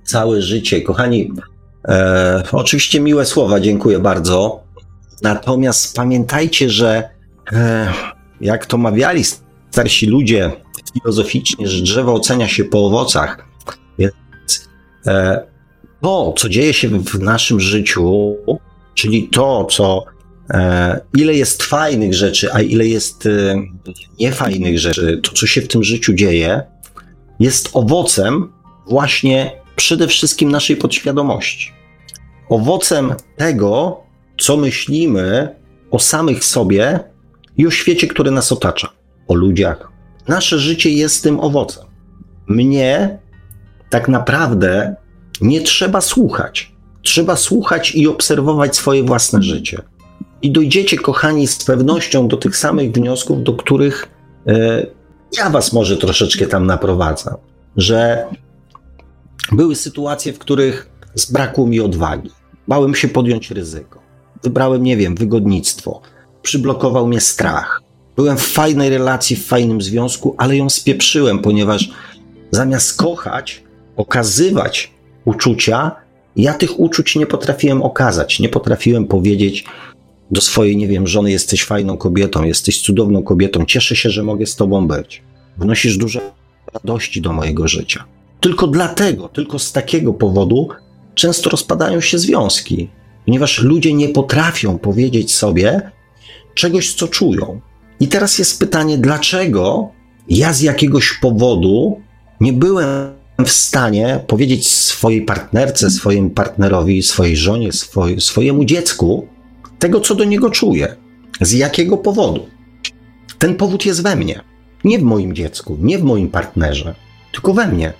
całe życie. Kochani, e, oczywiście miłe słowa, dziękuję bardzo. Natomiast pamiętajcie, że e, jak to mawiali starsi ludzie filozoficznie, że drzewo ocenia się po owocach. Więc e, to, co dzieje się w naszym życiu, czyli to, co e, ile jest fajnych rzeczy, a ile jest niefajnych rzeczy, to, co się w tym życiu dzieje, jest owocem właśnie przede wszystkim naszej podświadomości. Owocem tego, co myślimy o samych sobie i o świecie, który nas otacza, o ludziach. Nasze życie jest tym owocem. Mnie tak naprawdę nie trzeba słuchać. Trzeba słuchać i obserwować swoje własne życie. I dojdziecie, kochani, z pewnością do tych samych wniosków, do których e, ja was może troszeczkę tam naprowadzam. Że były sytuacje, w których zbrakło mi odwagi. Bałem się podjąć ryzyko. Wybrałem, nie wiem, wygodnictwo. Przyblokował mnie strach. Byłem w fajnej relacji, w fajnym związku, ale ją spieprzyłem, ponieważ zamiast kochać, okazywać uczucia, ja tych uczuć nie potrafiłem okazać. Nie potrafiłem powiedzieć do swojej, nie wiem, żony: Jesteś fajną kobietą, jesteś cudowną kobietą, cieszę się, że mogę z tobą być. Wnosisz dużo radości do mojego życia. Tylko dlatego, tylko z takiego powodu często rozpadają się związki, ponieważ ludzie nie potrafią powiedzieć sobie czegoś, co czują. I teraz jest pytanie, dlaczego ja z jakiegoś powodu nie byłem w stanie powiedzieć swojej partnerce, swojemu partnerowi, swojej żonie, swoj, swojemu dziecku tego, co do niego czuję. Z jakiego powodu? Ten powód jest we mnie. Nie w moim dziecku, nie w moim partnerze, tylko we mnie.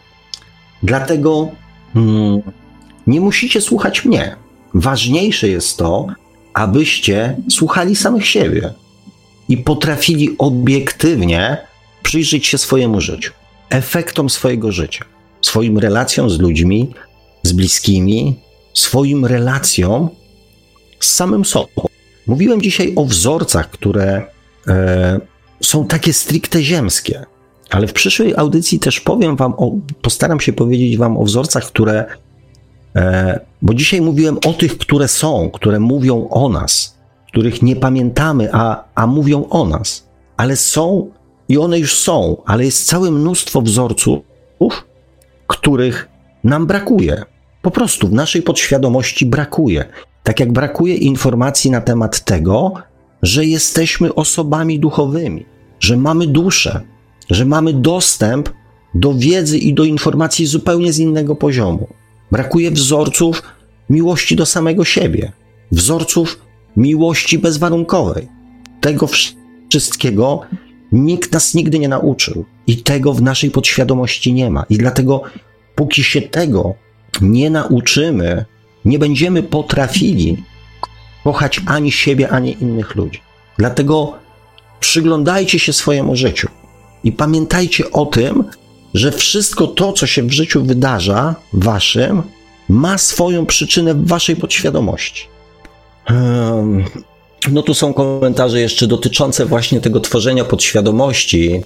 Dlatego hmm, nie musicie słuchać mnie. Ważniejsze jest to, abyście słuchali samych siebie i potrafili obiektywnie przyjrzeć się swojemu życiu, efektom swojego życia, swoim relacjom z ludźmi, z bliskimi, swoim relacjom z samym sobą. Mówiłem dzisiaj o wzorcach, które e, są takie stricte ziemskie, ale w przyszłej audycji też powiem Wam, o, postaram się powiedzieć Wam o wzorcach, które bo dzisiaj mówiłem o tych, które są, które mówią o nas, których nie pamiętamy, a, a mówią o nas, ale są i one już są, ale jest całe mnóstwo wzorców, których nam brakuje. Po prostu w naszej podświadomości brakuje. Tak jak brakuje informacji na temat tego, że jesteśmy osobami duchowymi, że mamy duszę, że mamy dostęp do wiedzy i do informacji zupełnie z innego poziomu. Brakuje wzorców miłości do samego siebie, wzorców miłości bezwarunkowej. Tego wszystkiego nikt nas nigdy nie nauczył i tego w naszej podświadomości nie ma. I dlatego, póki się tego nie nauczymy, nie będziemy potrafili kochać ani siebie, ani innych ludzi. Dlatego przyglądajcie się swojemu życiu i pamiętajcie o tym, że wszystko to, co się w życiu wydarza, waszym, ma swoją przyczynę w waszej podświadomości. No tu są komentarze jeszcze dotyczące właśnie tego tworzenia podświadomości.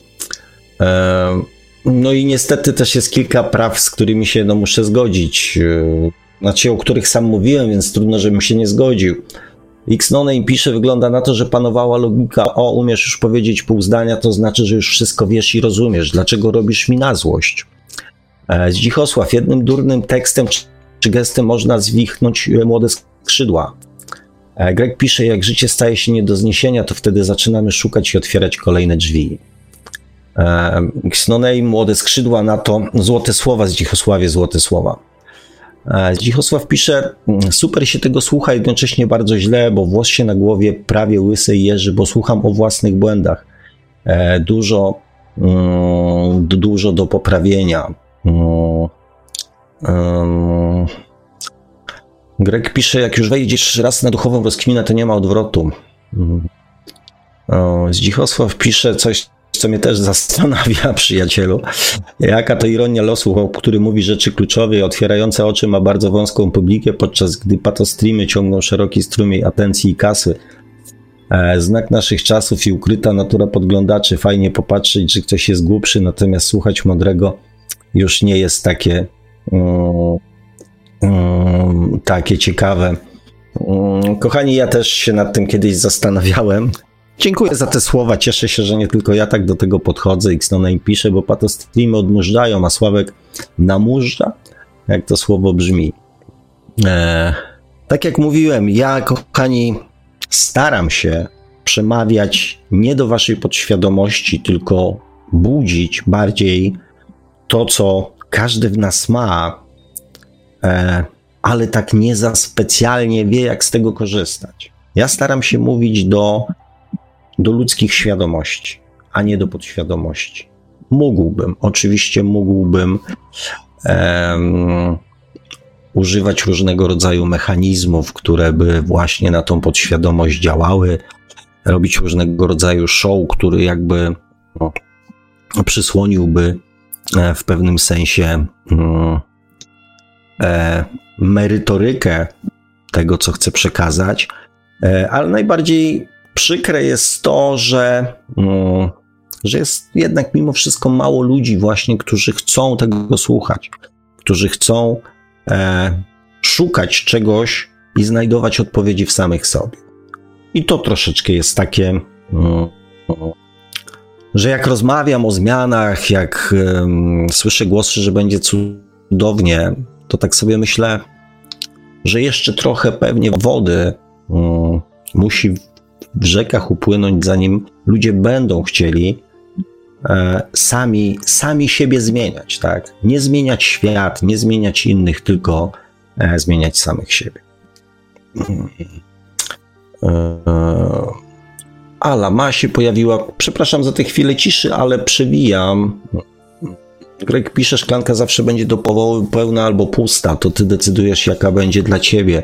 No i niestety też jest kilka praw, z którymi się no, muszę zgodzić. Znaczy, o których sam mówiłem, więc trudno, żebym się nie zgodził. Xnone pisze, wygląda na to, że panowała logika, o, umiesz już powiedzieć pół zdania, to znaczy, że już wszystko wiesz i rozumiesz. Dlaczego robisz mi na złość? E, Zdzichosław, jednym durnym tekstem czy gestem można zwichnąć e, młode skrzydła. E, Greg pisze, jak życie staje się nie do zniesienia, to wtedy zaczynamy szukać i otwierać kolejne drzwi. Xnonej, młode skrzydła na to złote słowa, Zdzichosławie, złote słowa. E, Dzichosław pisze, mm, super się tego słucha, jednocześnie bardzo źle, bo włos się na głowie prawie łysy jeży, bo słucham o własnych błędach. E, dużo, mm, dużo do poprawienia. Mm, Greg pisze, jak już wejdziesz raz na duchową rozkminę, to nie ma odwrotu. Zdzichosław pisze coś, co mnie też zastanawia, przyjacielu. Jaka to ironia losu, który mówi rzeczy kluczowe i otwierające oczy ma bardzo wąską publikę, podczas gdy patostreamy ciągną szeroki strumień atencji i kasy. E, znak naszych czasów i ukryta natura podglądaczy. Fajnie popatrzeć, że ktoś jest głupszy, natomiast słuchać mądrego już nie jest takie, um, um, takie ciekawe. Um, kochani, ja też się nad tym kiedyś zastanawiałem. Dziękuję za te słowa. Cieszę się, że nie tylko ja tak do tego podchodzę. X im pisze, bo patostreamy odmurzają, a Sławek namurza. Jak to słowo brzmi. Eee, tak jak mówiłem, ja, kochani, staram się przemawiać nie do waszej podświadomości, tylko budzić bardziej to, co każdy w nas ma, e, ale tak nie za specjalnie wie, jak z tego korzystać. Ja staram się mówić do do ludzkich świadomości, a nie do podświadomości. Mógłbym, oczywiście mógłbym um, używać różnego rodzaju mechanizmów, które by właśnie na tą podświadomość działały, robić różnego rodzaju show, który jakby no, przysłoniłby e, w pewnym sensie mm, e, merytorykę tego, co chcę przekazać, e, ale najbardziej przykre jest to, że, mm, że jest jednak mimo wszystko mało ludzi właśnie, którzy chcą tego słuchać, którzy chcą szukać czegoś i znajdować odpowiedzi w samych sobie. I to troszeczkę jest takie, mm, że jak rozmawiam o zmianach, jak słyszę głosy, że będzie cudownie, to tak sobie myślę, że jeszcze trochę pewnie wody um, musi w rzekach upłynąć, zanim ludzie będą chcieli e, sami, sami siebie zmieniać, tak? Nie zmieniać świat, nie zmieniać innych, tylko e, zmieniać samych siebie. E, Ala ma się pojawiła. Przepraszam za tę chwilę ciszy, ale przewijam. Greg pisze, szklanka zawsze będzie do połowy pełna albo pusta. To ty decydujesz, jaka będzie dla ciebie.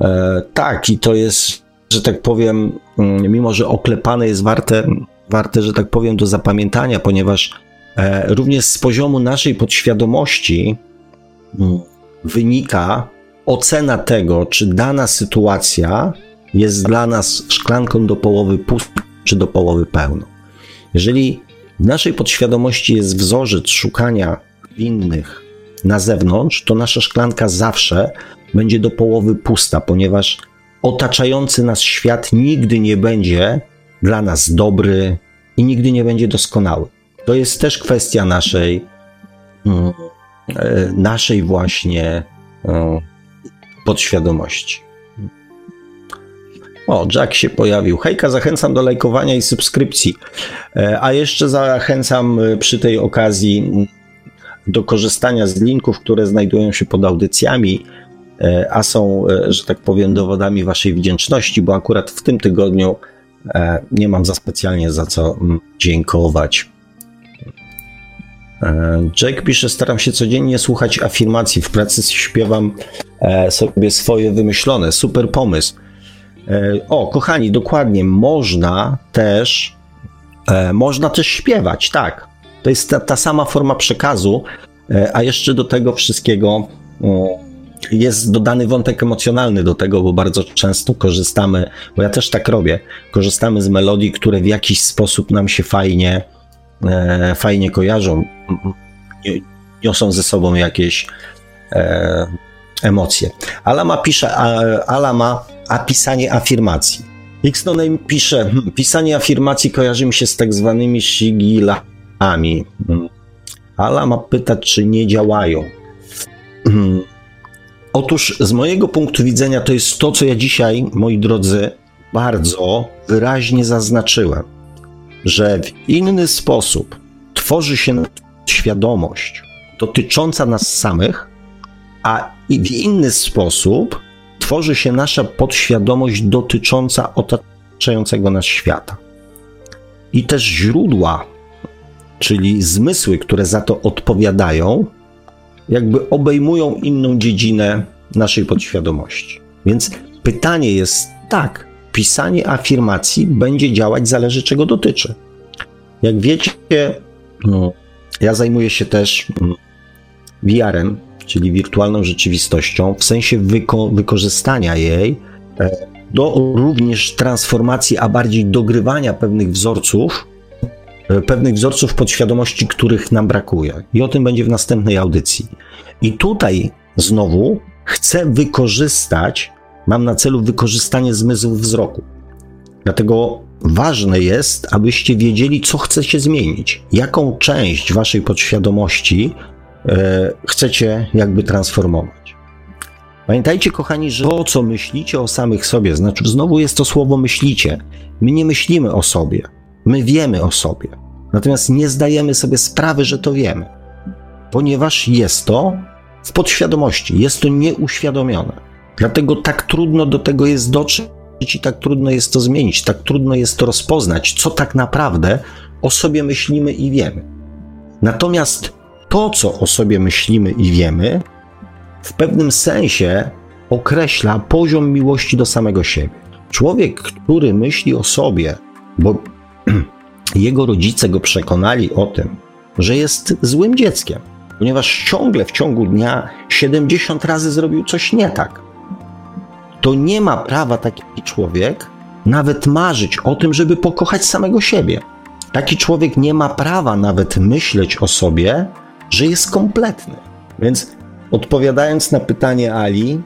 E, tak, i to jest, że tak powiem, mm, mimo że oklepane jest warte, warte, że tak powiem, do zapamiętania, ponieważ e, również z poziomu naszej podświadomości mm, wynika ocena tego, czy dana sytuacja jest dla nas szklanką do połowy pustą, czy do połowy pełną. Jeżeli w naszej podświadomości jest wzorzec szukania winnych na zewnątrz, to nasza szklanka zawsze będzie do połowy pusta, ponieważ otaczający nas świat nigdy nie będzie dla nas dobry i nigdy nie będzie doskonały. To jest też kwestia naszej, mm, e, naszej właśnie e, podświadomości. O, Jack się pojawił. Hejka, zachęcam do lajkowania i subskrypcji. E, a jeszcze zachęcam przy tej okazji do korzystania z linków, które znajdują się pod audycjami, a są, że tak powiem, dowodami Waszej wdzięczności, bo akurat w tym tygodniu nie mam za specjalnie za co dziękować. Jake pisze, staram się codziennie słuchać afirmacji. W pracy śpiewam sobie swoje wymyślone. Super pomysł. E, o, kochani, dokładnie, można też, e, można też śpiewać, tak. To jest ta, ta sama forma przekazu, e, a jeszcze do tego wszystkiego jest dodany wątek emocjonalny do tego, bo bardzo często korzystamy, bo ja też tak robię, korzystamy z melodii, które w jakiś sposób nam się fajnie, fajnie kojarzą, niosą ze sobą jakieś emocje. Alama pisze, Alama a pisanie afirmacji. Xnoname pisze, hmm, pisanie afirmacji kojarzy mi się z tak zwanymi shigilami. Hmm. Ala ma pytać, czy nie działają. Hmm. Otóż z mojego punktu widzenia to jest to, co ja dzisiaj, moi drodzy, bardzo wyraźnie zaznaczyłem, że w inny sposób tworzy się świadomość dotycząca nas samych, a w inny sposób tworzy się nasza podświadomość dotycząca otaczającego nas świata. I też źródła, czyli zmysły, które za to odpowiadają, jakby obejmują inną dziedzinę naszej podświadomości. Więc pytanie jest tak, pisanie afirmacji będzie działać, zależy czego dotyczy. Jak wiecie, no, ja zajmuję się też mm, VR-em, czyli wirtualną rzeczywistością, w sensie wyko wykorzystania jej e, do również transformacji, a bardziej dogrywania pewnych wzorców, pewnych wzorców podświadomości, których nam brakuje. I o tym będzie w następnej audycji. I tutaj znowu chcę wykorzystać, mam na celu wykorzystanie zmysłów wzroku. Dlatego ważne jest, abyście wiedzieli, co chcecie zmienić, jaką część waszej podświadomości E, chcecie jakby transformować. Pamiętajcie, kochani, że to, co myślicie o samych sobie, znaczy znowu jest to słowo myślicie. My nie myślimy o sobie, my wiemy o sobie. Natomiast nie zdajemy sobie sprawy, że to wiemy, ponieważ jest to w podświadomości, jest to nieuświadomione. Dlatego tak trudno do tego jest dotrzeć, i tak trudno jest to zmienić, tak trudno jest to rozpoznać, co tak naprawdę o sobie myślimy i wiemy. Natomiast to, co o sobie myślimy i wiemy, w pewnym sensie określa poziom miłości do samego siebie. Człowiek, który myśli o sobie, bo jego rodzice go przekonali o tym, że jest złym dzieckiem, ponieważ ciągle w ciągu dnia 70 razy zrobił coś nie tak, to nie ma prawa taki człowiek nawet marzyć o tym, żeby pokochać samego siebie. Taki człowiek nie ma prawa nawet myśleć o sobie, że jest kompletny. Więc odpowiadając na pytanie Ali,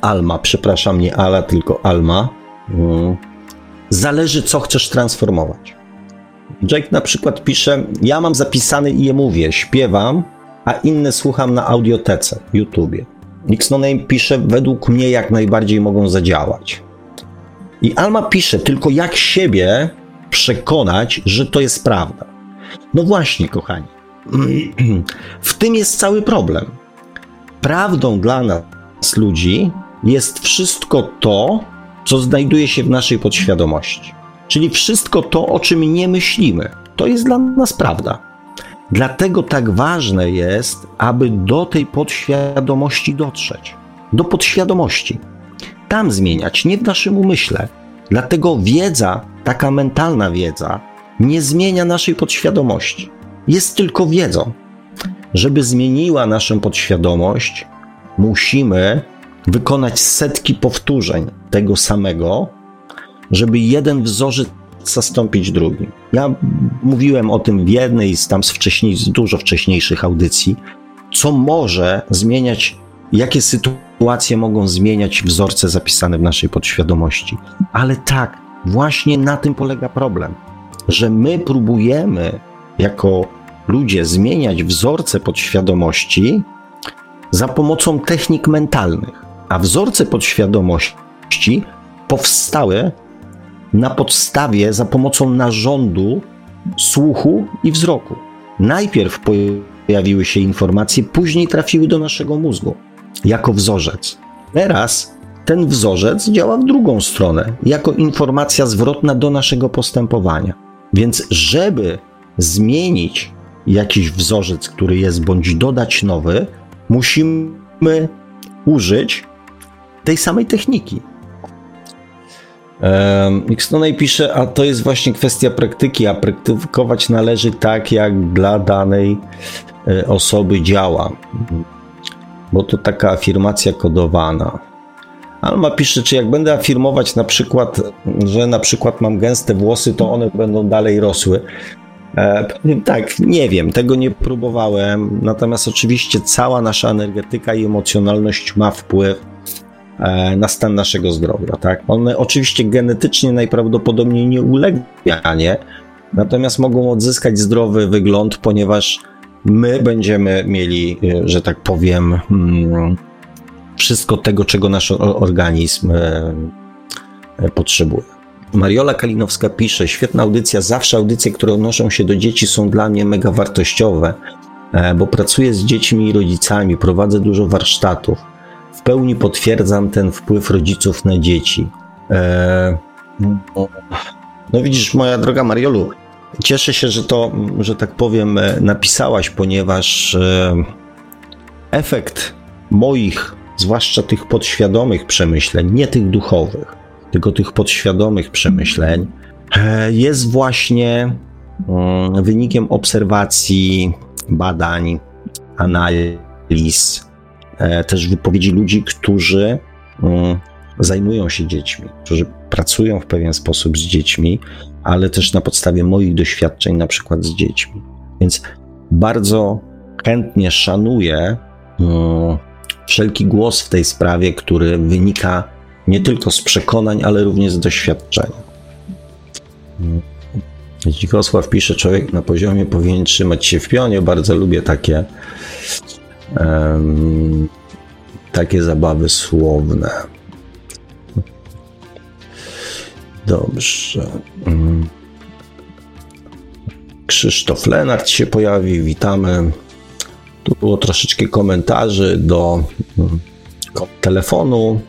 Alma, przepraszam, nie Ala, tylko Alma, mm, zależy, co chcesz transformować. Jake na przykład pisze: Ja mam zapisany i je mówię, śpiewam, a inne słucham na audiotece, YouTubie. Nixoname pisze: Według mnie jak najbardziej mogą zadziałać. I Alma pisze: Tylko jak siebie przekonać, że to jest prawda. No właśnie, kochani. W tym jest cały problem. Prawdą dla nas, ludzi, jest wszystko to, co znajduje się w naszej podświadomości. Czyli wszystko to, o czym nie myślimy. To jest dla nas prawda. Dlatego tak ważne jest, aby do tej podświadomości dotrzeć. Do podświadomości. Tam zmieniać, nie w naszym umyśle. Dlatego wiedza, taka mentalna wiedza, nie zmienia naszej podświadomości. Jest tylko wiedzą. Żeby zmieniła naszą podświadomość, musimy wykonać setki powtórzeń tego samego, żeby jeden wzorzec zastąpić drugim. Ja mówiłem o tym w jednej z tam z, wcześniej, z dużo wcześniejszych audycji, co może zmieniać, jakie sytuacje mogą zmieniać wzorce zapisane w naszej podświadomości. Ale tak, właśnie na tym polega problem, że my próbujemy jako ludzie zmieniać wzorce podświadomości za pomocą technik mentalnych, a wzorce podświadomości powstały na podstawie, za pomocą narządu słuchu i wzroku. Najpierw pojawiły się informacje, później trafiły do naszego mózgu jako wzorzec. Teraz ten wzorzec działa w drugą stronę, jako informacja zwrotna do naszego postępowania. Więc, żeby zmienić jakiś wzorzec, który jest, bądź dodać nowy, musimy użyć tej samej techniki. Xtonej pisze, a to jest właśnie kwestia praktyki, a praktykować należy tak, jak dla danej e, osoby działa. Bo to taka afirmacja kodowana. Alma pisze, czy jak będę afirmować na przykład, że na przykład mam gęste włosy, to one będą dalej rosły. E, tak, nie wiem, tego nie próbowałem. Natomiast oczywiście cała nasza energetyka i emocjonalność ma wpływ na stan naszego zdrowia. Tak? One oczywiście genetycznie najprawdopodobniej nie zmianie, natomiast mogą odzyskać zdrowy wygląd, ponieważ my będziemy mieli, e, że tak powiem, mm, wszystko tego, czego nasz organizm e, potrzebuje. Mariola Kalinowska pisze, świetna audycja, zawsze audycje, które odnoszą się do dzieci są dla mnie mega wartościowe, bo pracuję z dziećmi i rodzicami, prowadzę dużo warsztatów w pełni potwierdzam ten wpływ rodziców na dzieci. E, no widzisz, moja droga Mariolu, cieszę się, że to, że tak powiem, e, napisałaś, ponieważ e, efekt moich, zwłaszcza tych podświadomych przemyśleń, nie tych duchowych, tylko tych podświadomych przemyśleń, jest właśnie mm, wynikiem obserwacji, badań, analiz, E, też wypowiedzi ludzi, którzy mm, zajmują się dziećmi, którzy pracują w pewien sposób z dziećmi, ale też na podstawie moich doświadczeń, na przykład z dziećmi. Więc bardzo chętnie szanuję mm, wszelki głos w tej sprawie, który wynika nie tylko z przekonań, ale również z doświadczenia. Dzikosław pisze, człowiek na poziomie powinien trzymać się w pionie. Bardzo lubię takie takie zabawy słowne. Dobrze. Mm. Krzysztof Lenart się pojawi, witamy. Tu było troszeczkę komentarzy do mm, telefonu.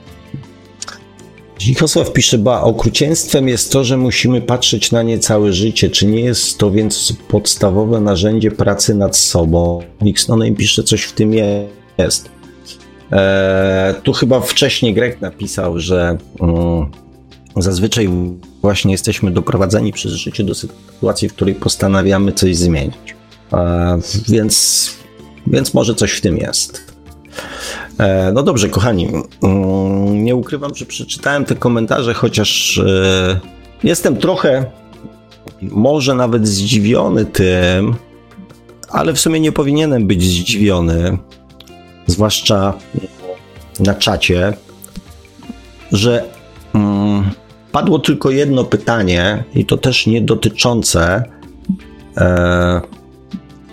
Zikosław pisze, ba, okrucieństwem jest to, że musimy patrzeć na nie całe życie. Czy nie jest to więc podstawowe narzędzie pracy nad sobą? Nixonem pisze, coś w tym jest. Eee, tu chyba wcześniej Grek napisał, że um, zazwyczaj właśnie jesteśmy doprowadzeni przez życie do sytuacji, w której postanawiamy coś zmienić. Eee, więc, więc może coś w tym jest. E, no dobrze, kochani. Mm, nie ukrywam, że przeczytałem te komentarze, chociaż e, jestem trochę, może nawet zdziwiony tym, ale w sumie nie powinienem być zdziwiony, zwłaszcza na czacie, że mm, padło tylko jedno pytanie i to też nie dotyczące e,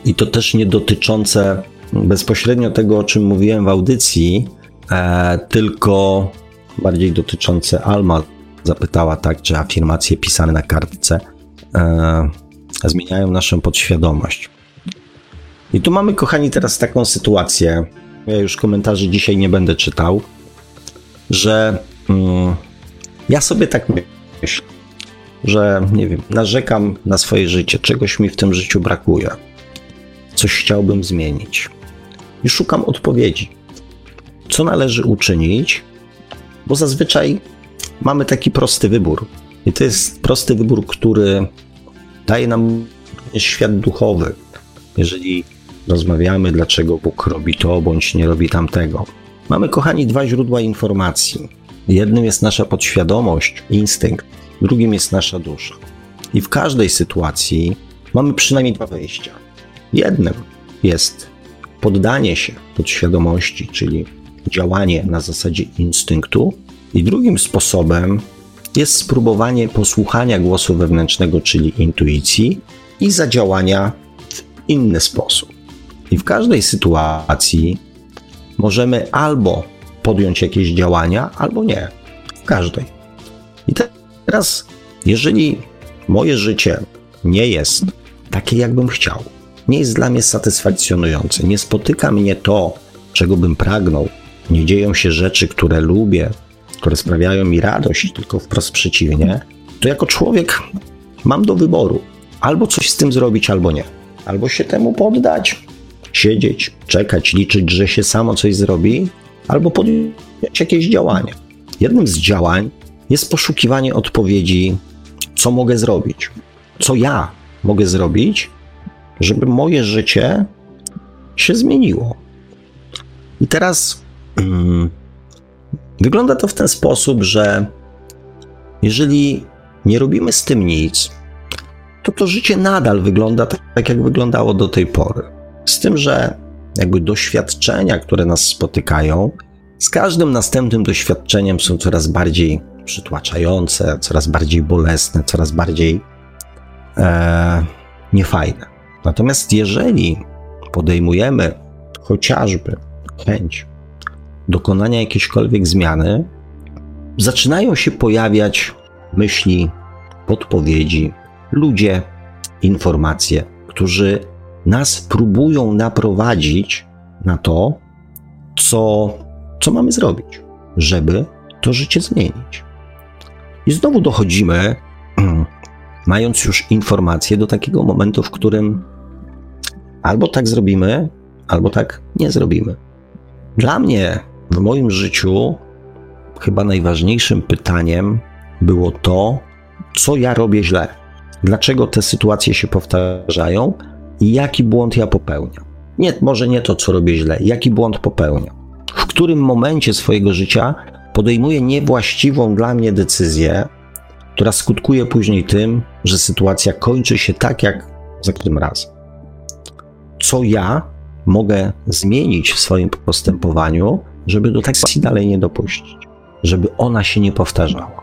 i to też nie dotyczące bezpośrednio tego, o czym mówiłem w audycji, e, tylko bardziej dotyczące Alma zapytała tak, czy afirmacje pisane na kartce e, zmieniają naszą podświadomość. I tu mamy, kochani, teraz taką sytuację. Ja już komentarzy dzisiaj nie będę czytał, że mm, ja sobie tak myślę, że nie wiem, narzekam na swoje życie, czegoś mi w tym życiu brakuje, coś chciałbym zmienić i szukam odpowiedzi. Co należy uczynić? Bo zazwyczaj mamy taki prosty wybór. I to jest prosty wybór, który daje nam świat duchowy. Jeżeli rozmawiamy, dlaczego Bóg robi to bądź nie robi tamtego. Mamy, kochani, dwa źródła informacji. Jednym jest nasza podświadomość, instynkt, drugim jest nasza dusza. I w każdej sytuacji mamy przynajmniej dwa wejścia. Jednym jest poddanie się podświadomości, czyli działanie na zasadzie instynktu, i drugim sposobem jest spróbowanie posłuchania głosu wewnętrznego, czyli intuicji, i zadziałania w inny sposób. I w każdej sytuacji możemy albo podjąć jakieś działania, albo nie. W każdej. I teraz, jeżeli moje życie nie jest takie, jakbym chciał, nie jest dla mnie satysfakcjonujące. Nie spotyka mnie to, czego bym pragnął. Nie dzieją się rzeczy, które lubię, które sprawiają mi radość, tylko wprost przeciwnie. To jako człowiek mam do wyboru albo coś z tym zrobić, albo nie. Albo się temu poddać, siedzieć, czekać, liczyć, że się samo coś zrobi, albo podjąć jakieś działanie. Jednym z działań jest poszukiwanie odpowiedzi, co mogę zrobić, co ja mogę zrobić, żeby moje życie się zmieniło. I teraz hmm, wygląda to w ten sposób, że jeżeli nie robimy z tym nic, to to życie nadal wygląda tak, tak jak wyglądało do tej pory. Z tym, że jakby doświadczenia, które nas spotykają, z każdym następnym doświadczeniem są coraz bardziej przytłaczające, coraz bardziej bolesne, coraz bardziej e, niefajne. Natomiast jeżeli podejmujemy chociażby chęć dokonania jakiejśkolwiek zmiany, zaczynają się pojawiać myśli, podpowiedzi, ludzie, informacje, którzy nas próbują naprowadzić na to, co, co mamy zrobić, żeby to życie zmienić. I znowu dochodzimy mając już informacje do takiego momentu, w którym albo tak zrobimy, albo tak nie zrobimy. Dla mnie w moim życiu chyba najważniejszym pytaniem było to, co ja robię źle, dlaczego te sytuacje się powtarzają i jaki błąd ja popełniam. Nie, może nie to, co robię źle, jaki błąd popełniam. W którym momencie swojego życia podejmuję niewłaściwą dla mnie decyzję, która skutkuje później tym, że sytuacja kończy się tak jak za każdym razem. Co ja mogę zmienić w swoim postępowaniu, żeby do takiej dalej nie dopuścić, żeby ona się nie powtarzała.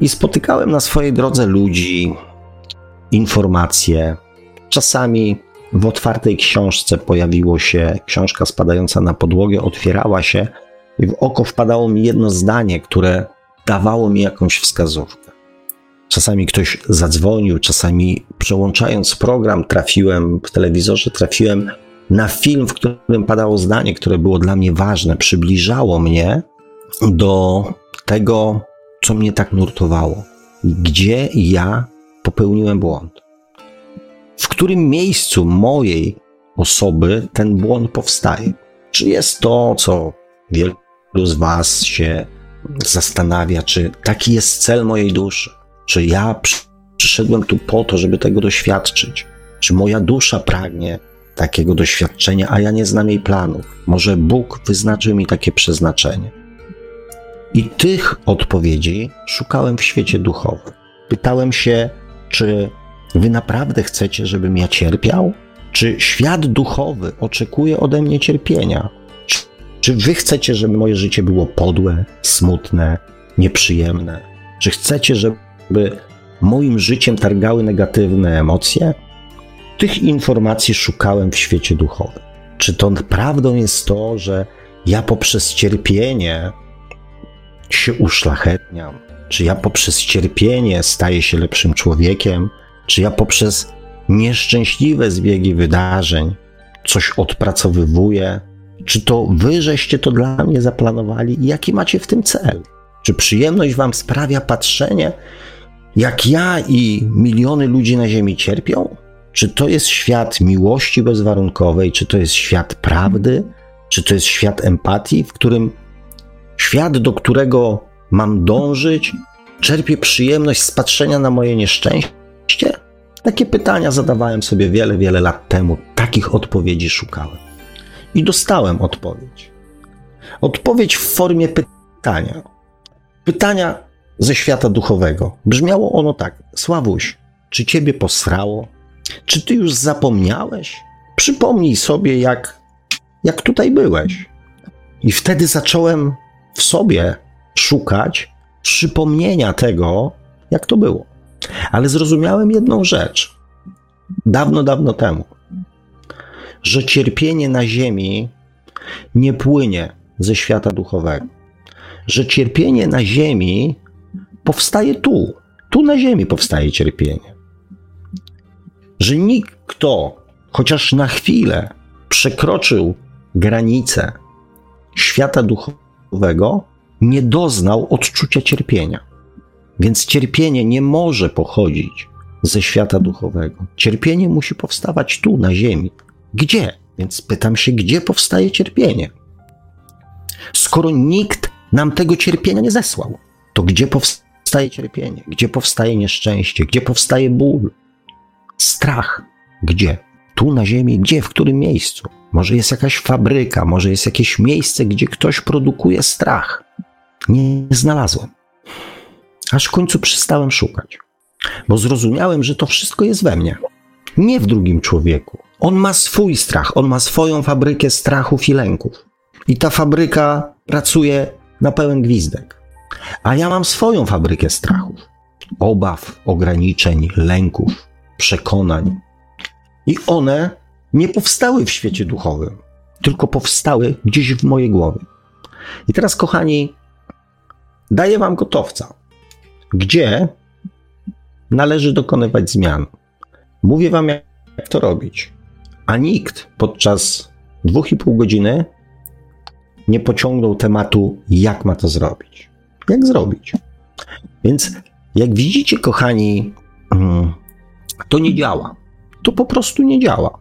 I spotykałem na swojej drodze ludzi, informacje. Czasami w otwartej książce pojawiło się książka spadająca na podłogę, otwierała się i w oko wpadało mi jedno zdanie, które dawało mi jakąś wskazówkę. Czasami ktoś zadzwonił, czasami przełączając program, trafiłem w telewizorze, trafiłem na film, w którym padało zdanie, które było dla mnie ważne, przybliżało mnie do tego, co mnie tak nurtowało. Gdzie ja popełniłem błąd? W którym miejscu mojej osoby ten błąd powstaje? Czy jest to, co wielu z Was się zastanawia, czy taki jest cel mojej duszy? Czy ja przyszedłem tu po to, żeby tego doświadczyć? Czy moja dusza pragnie takiego doświadczenia, a ja nie znam jej planów? Może Bóg wyznaczył mi takie przeznaczenie? I tych odpowiedzi szukałem w świecie duchowym. Pytałem się, czy wy naprawdę chcecie, żebym ja cierpiał? Czy świat duchowy oczekuje ode mnie cierpienia? Czy, wy chcecie, żeby moje życie było podłe, smutne, nieprzyjemne? Czy chcecie, żeby moim życiem targały negatywne emocje? Tych informacji szukałem w świecie duchowym. Czy to prawdą jest to, że ja poprzez cierpienie się uszlachetniam? Czy ja poprzez cierpienie staję się lepszym człowiekiem? Czy ja poprzez nieszczęśliwe zbiegi wydarzeń coś odpracowywuję? Czy to wy żeście to dla mnie zaplanowali jaki macie w tym cel? Czy przyjemność wam sprawia patrzenie, jak ja i miliony ludzi na Ziemi cierpią? Czy to jest świat miłości bezwarunkowej? Czy to jest świat prawdy? Czy to jest świat empatii, w którym świat, do którego mam dążyć, czerpie przyjemność z patrzenia na moje nieszczęście? Takie pytania zadawałem sobie wiele, wiele lat temu. Takich odpowiedzi szukałem. I dostałem odpowiedź. Odpowiedź w formie pytania. Pytania ze świata duchowego. Brzmiało ono tak: Sławuś, czy ciebie posrało? Czy ty już zapomniałeś? Przypomnij sobie, jak, jak tutaj byłeś. I wtedy zacząłem w sobie szukać przypomnienia tego, jak to było. Ale zrozumiałem jedną rzecz. Dawno, dawno temu. Że cierpienie na ziemi nie płynie ze świata duchowego. Że cierpienie na ziemi powstaje tu. Tu na ziemi powstaje cierpienie. Że nikt, kto chociaż na chwilę przekroczył granicę świata duchowego, nie doznał odczucia cierpienia. Więc cierpienie nie może pochodzić ze świata duchowego. Cierpienie musi powstawać tu, na ziemi. Gdzie? Więc pytam się, gdzie powstaje cierpienie? Skoro nikt nam tego cierpienia nie zesłał, to gdzie powstaje cierpienie? Gdzie powstaje nieszczęście? Gdzie powstaje ból? Strach. Gdzie? Tu na ziemi, gdzie? W którym miejscu? Może jest jakaś fabryka, może jest jakieś miejsce, gdzie ktoś produkuje strach. Nie znalazłem. Aż w końcu przestałem szukać, bo zrozumiałem, że to wszystko jest we mnie, nie w drugim człowieku. On ma swój strach, on ma swoją fabrykę strachów i lęków. I ta fabryka pracuje na pełen gwizdek. A ja mam swoją fabrykę strachów, obaw, ograniczeń, lęków, przekonań. I one nie powstały w świecie duchowym, tylko powstały gdzieś w mojej głowie. I teraz, kochani, daję wam gotowca, gdzie należy dokonywać zmian. Mówię wam, jak to robić. A nikt podczas dwóch i pół godziny nie pociągnął tematu, jak ma to zrobić. Jak zrobić? Więc, jak widzicie, kochani, mm, to nie działa. To po prostu nie działa.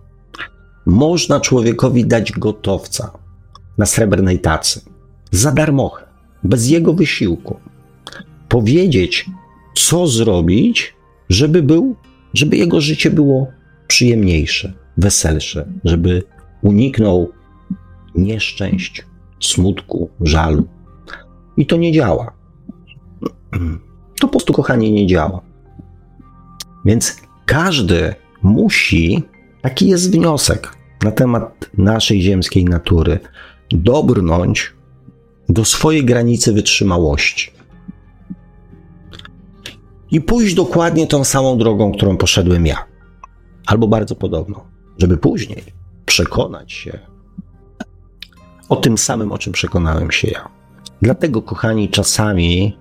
Można człowiekowi dać gotowca na srebrnej tacy za darmochę bez jego wysiłku. Powiedzieć, co zrobić, żeby był, żeby jego życie było przyjemniejsze, weselsze, żeby uniknął nieszczęść, smutku, żalu. I to nie działa. To po prostu, kochanie, nie działa. Więc każdy musi, taki jest wniosek na temat naszej ziemskiej natury, dobrnąć do swojej granicy wytrzymałości. I pójść dokładnie tą samą drogą, którą poszedłem ja, albo bardzo podobną, żeby później przekonać się o tym samym, o czym przekonałem się ja. Dlatego, kochani, czasami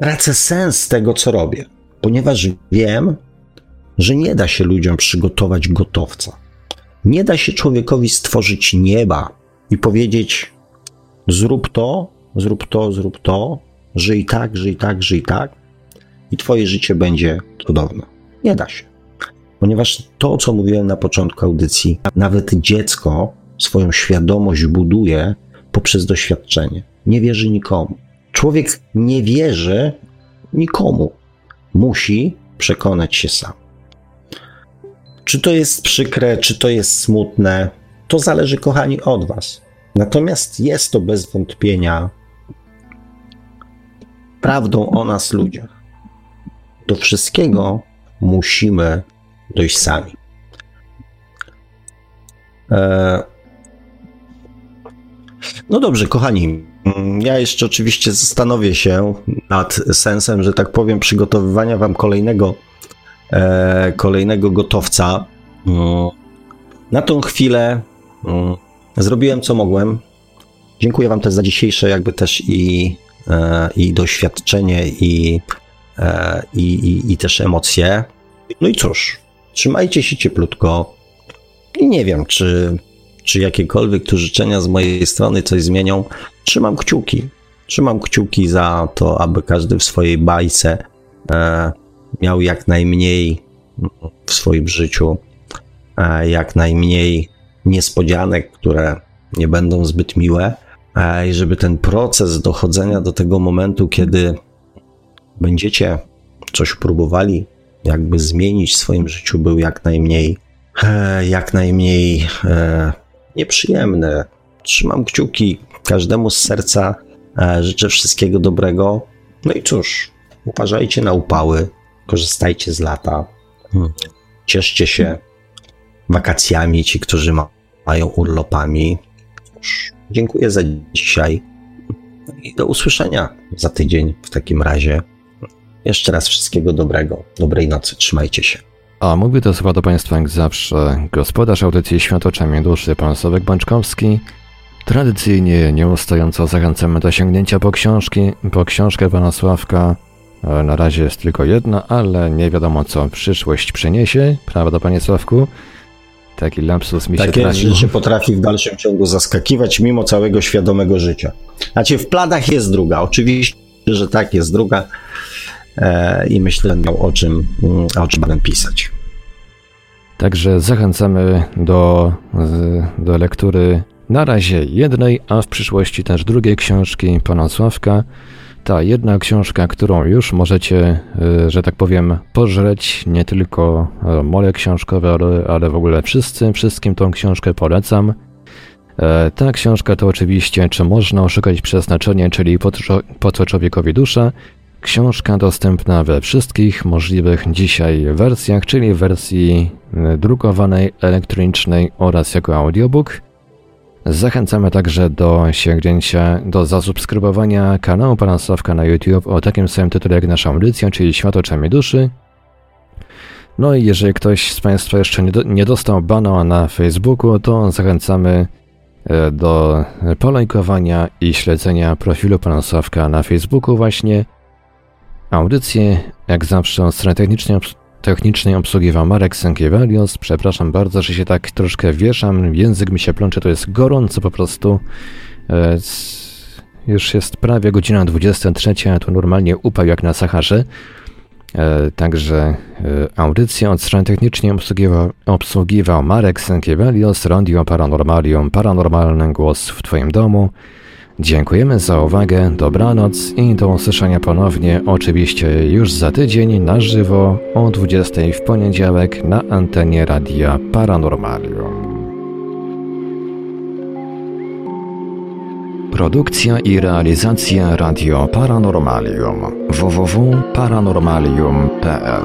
tracę sens tego, co robię, ponieważ wiem, że nie da się ludziom przygotować gotowca. Nie da się człowiekowi stworzyć nieba i powiedzieć: zrób to, zrób to, zrób to, żyj tak, żyj tak, żyj tak i twoje życie będzie cudowne. Nie da się. Ponieważ to, co mówiłem na początku audycji, nawet dziecko swoją świadomość buduje poprzez doświadczenie. Nie wierzy nikomu. Człowiek nie wierzy nikomu. Musi przekonać się sam. Czy to jest przykre, czy to jest smutne, to zależy, kochani, od Was. Natomiast jest to bez wątpienia prawdą o nas, ludziach. Do wszystkiego musimy dojść sami. E, no dobrze, kochani. Ja jeszcze oczywiście zastanowię się nad sensem, że tak powiem, przygotowywania Wam kolejnego, e, kolejnego gotowca. Mm. Na tą chwilę mm, zrobiłem co mogłem. Dziękuję Wam też za dzisiejsze, jakby też i, e, i doświadczenie, i, i, i, i też emocje. No i cóż, Trzymajcie się cieplutko. I nie wiem, czy, czy jakiekolwiek tu życzenia z mojej strony coś zmienią. Trzymam kciuki. Trzymam kciuki za to, aby każdy w swojej bajce e, miał jak najmniej w swoim życiu, e, jak najmniej niespodzianek, które nie będą zbyt miłe, e, i żeby ten proces dochodzenia do tego momentu, kiedy będziecie coś próbowali jakby zmienić w swoim życiu był jak najmniej, jak najmniej e, nieprzyjemny. Trzymam kciuki każdemu z serca, e, życzę wszystkiego dobrego. No i cóż, uważajcie na upały, korzystajcie z lata, hmm. cieszcie się wakacjami, ci, którzy ma, mają urlopami. Cóż, dziękuję za dzisiaj i do usłyszenia za tydzień w takim razie. Jeszcze raz wszystkiego dobrego, dobrej nocy, trzymajcie się. A mówi to słowa do Państwa jak zawsze gospodarz audycji Świat oczami duszy, pan Sławek Bączkowski. Tradycyjnie, nieustająco zachęcamy do sięgnięcia po książki, po książkę pana Sławka. E, na razie jest tylko jedna, ale nie wiadomo co przyszłość przyniesie, prawda panie Sławku? Taki lapsus mi tak się że się potrafi w dalszym ciągu zaskakiwać mimo całego świadomego życia. Znaczy w planach jest druga, oczywiście, że tak, jest druga, i myślę, miał o czym, o czym będę pisać. Także zachęcamy do, do lektury na razie jednej, a w przyszłości też drugiej książki pana Sławka. Ta jedna książka, którą już możecie, e, że tak powiem, pożreć, nie tylko e, mole książkowe, ale, w ogóle wszyscy, wszystkim tą książkę polecam. Ta książka to oczywiście Czy można oszukać przeznaczenie, czyli po co człowiekowi dusza, Książka dostępna we wszystkich możliwych dzisiaj wersjach, czyli wersji e, drukowanej, elektronicznej oraz jako audiobook. Zachęcamy także do sięgnięcia, do zasubskrybowania kanału Pana Sławka na YouTube o takim samym tytule jak nasza audycja, czyli Świat oczami duszy. No i jeżeli ktoś z Państwa jeszcze nie, do, nie dostał bana na Facebooku, to zachęcamy e, do polajkowania i śledzenia profilu Pana Sławka na Facebooku właśnie. Audycję, jak zawsze, od strony technicznej, technicznej obsługiwał Marek Sękiewelios. Przepraszam bardzo, że się tak troszkę wieszam, język mi się plącze, to jest gorąco po prostu. E, już jest prawie godzina 23, a tu normalnie upał jak na Saharze. E, także e, audycję od strony technicznej obsługiwał, obsługiwał Marek Sękiewelios, Radio Paranormalium, paranormalny głos w Twoim domu. Dziękujemy za uwagę, dobranoc i do usłyszenia ponownie, oczywiście już za tydzień na żywo o 20 w poniedziałek na antenie Radia Paranormalium. Produkcja i realizacja Radio Paranormalium www.paranormalium.pl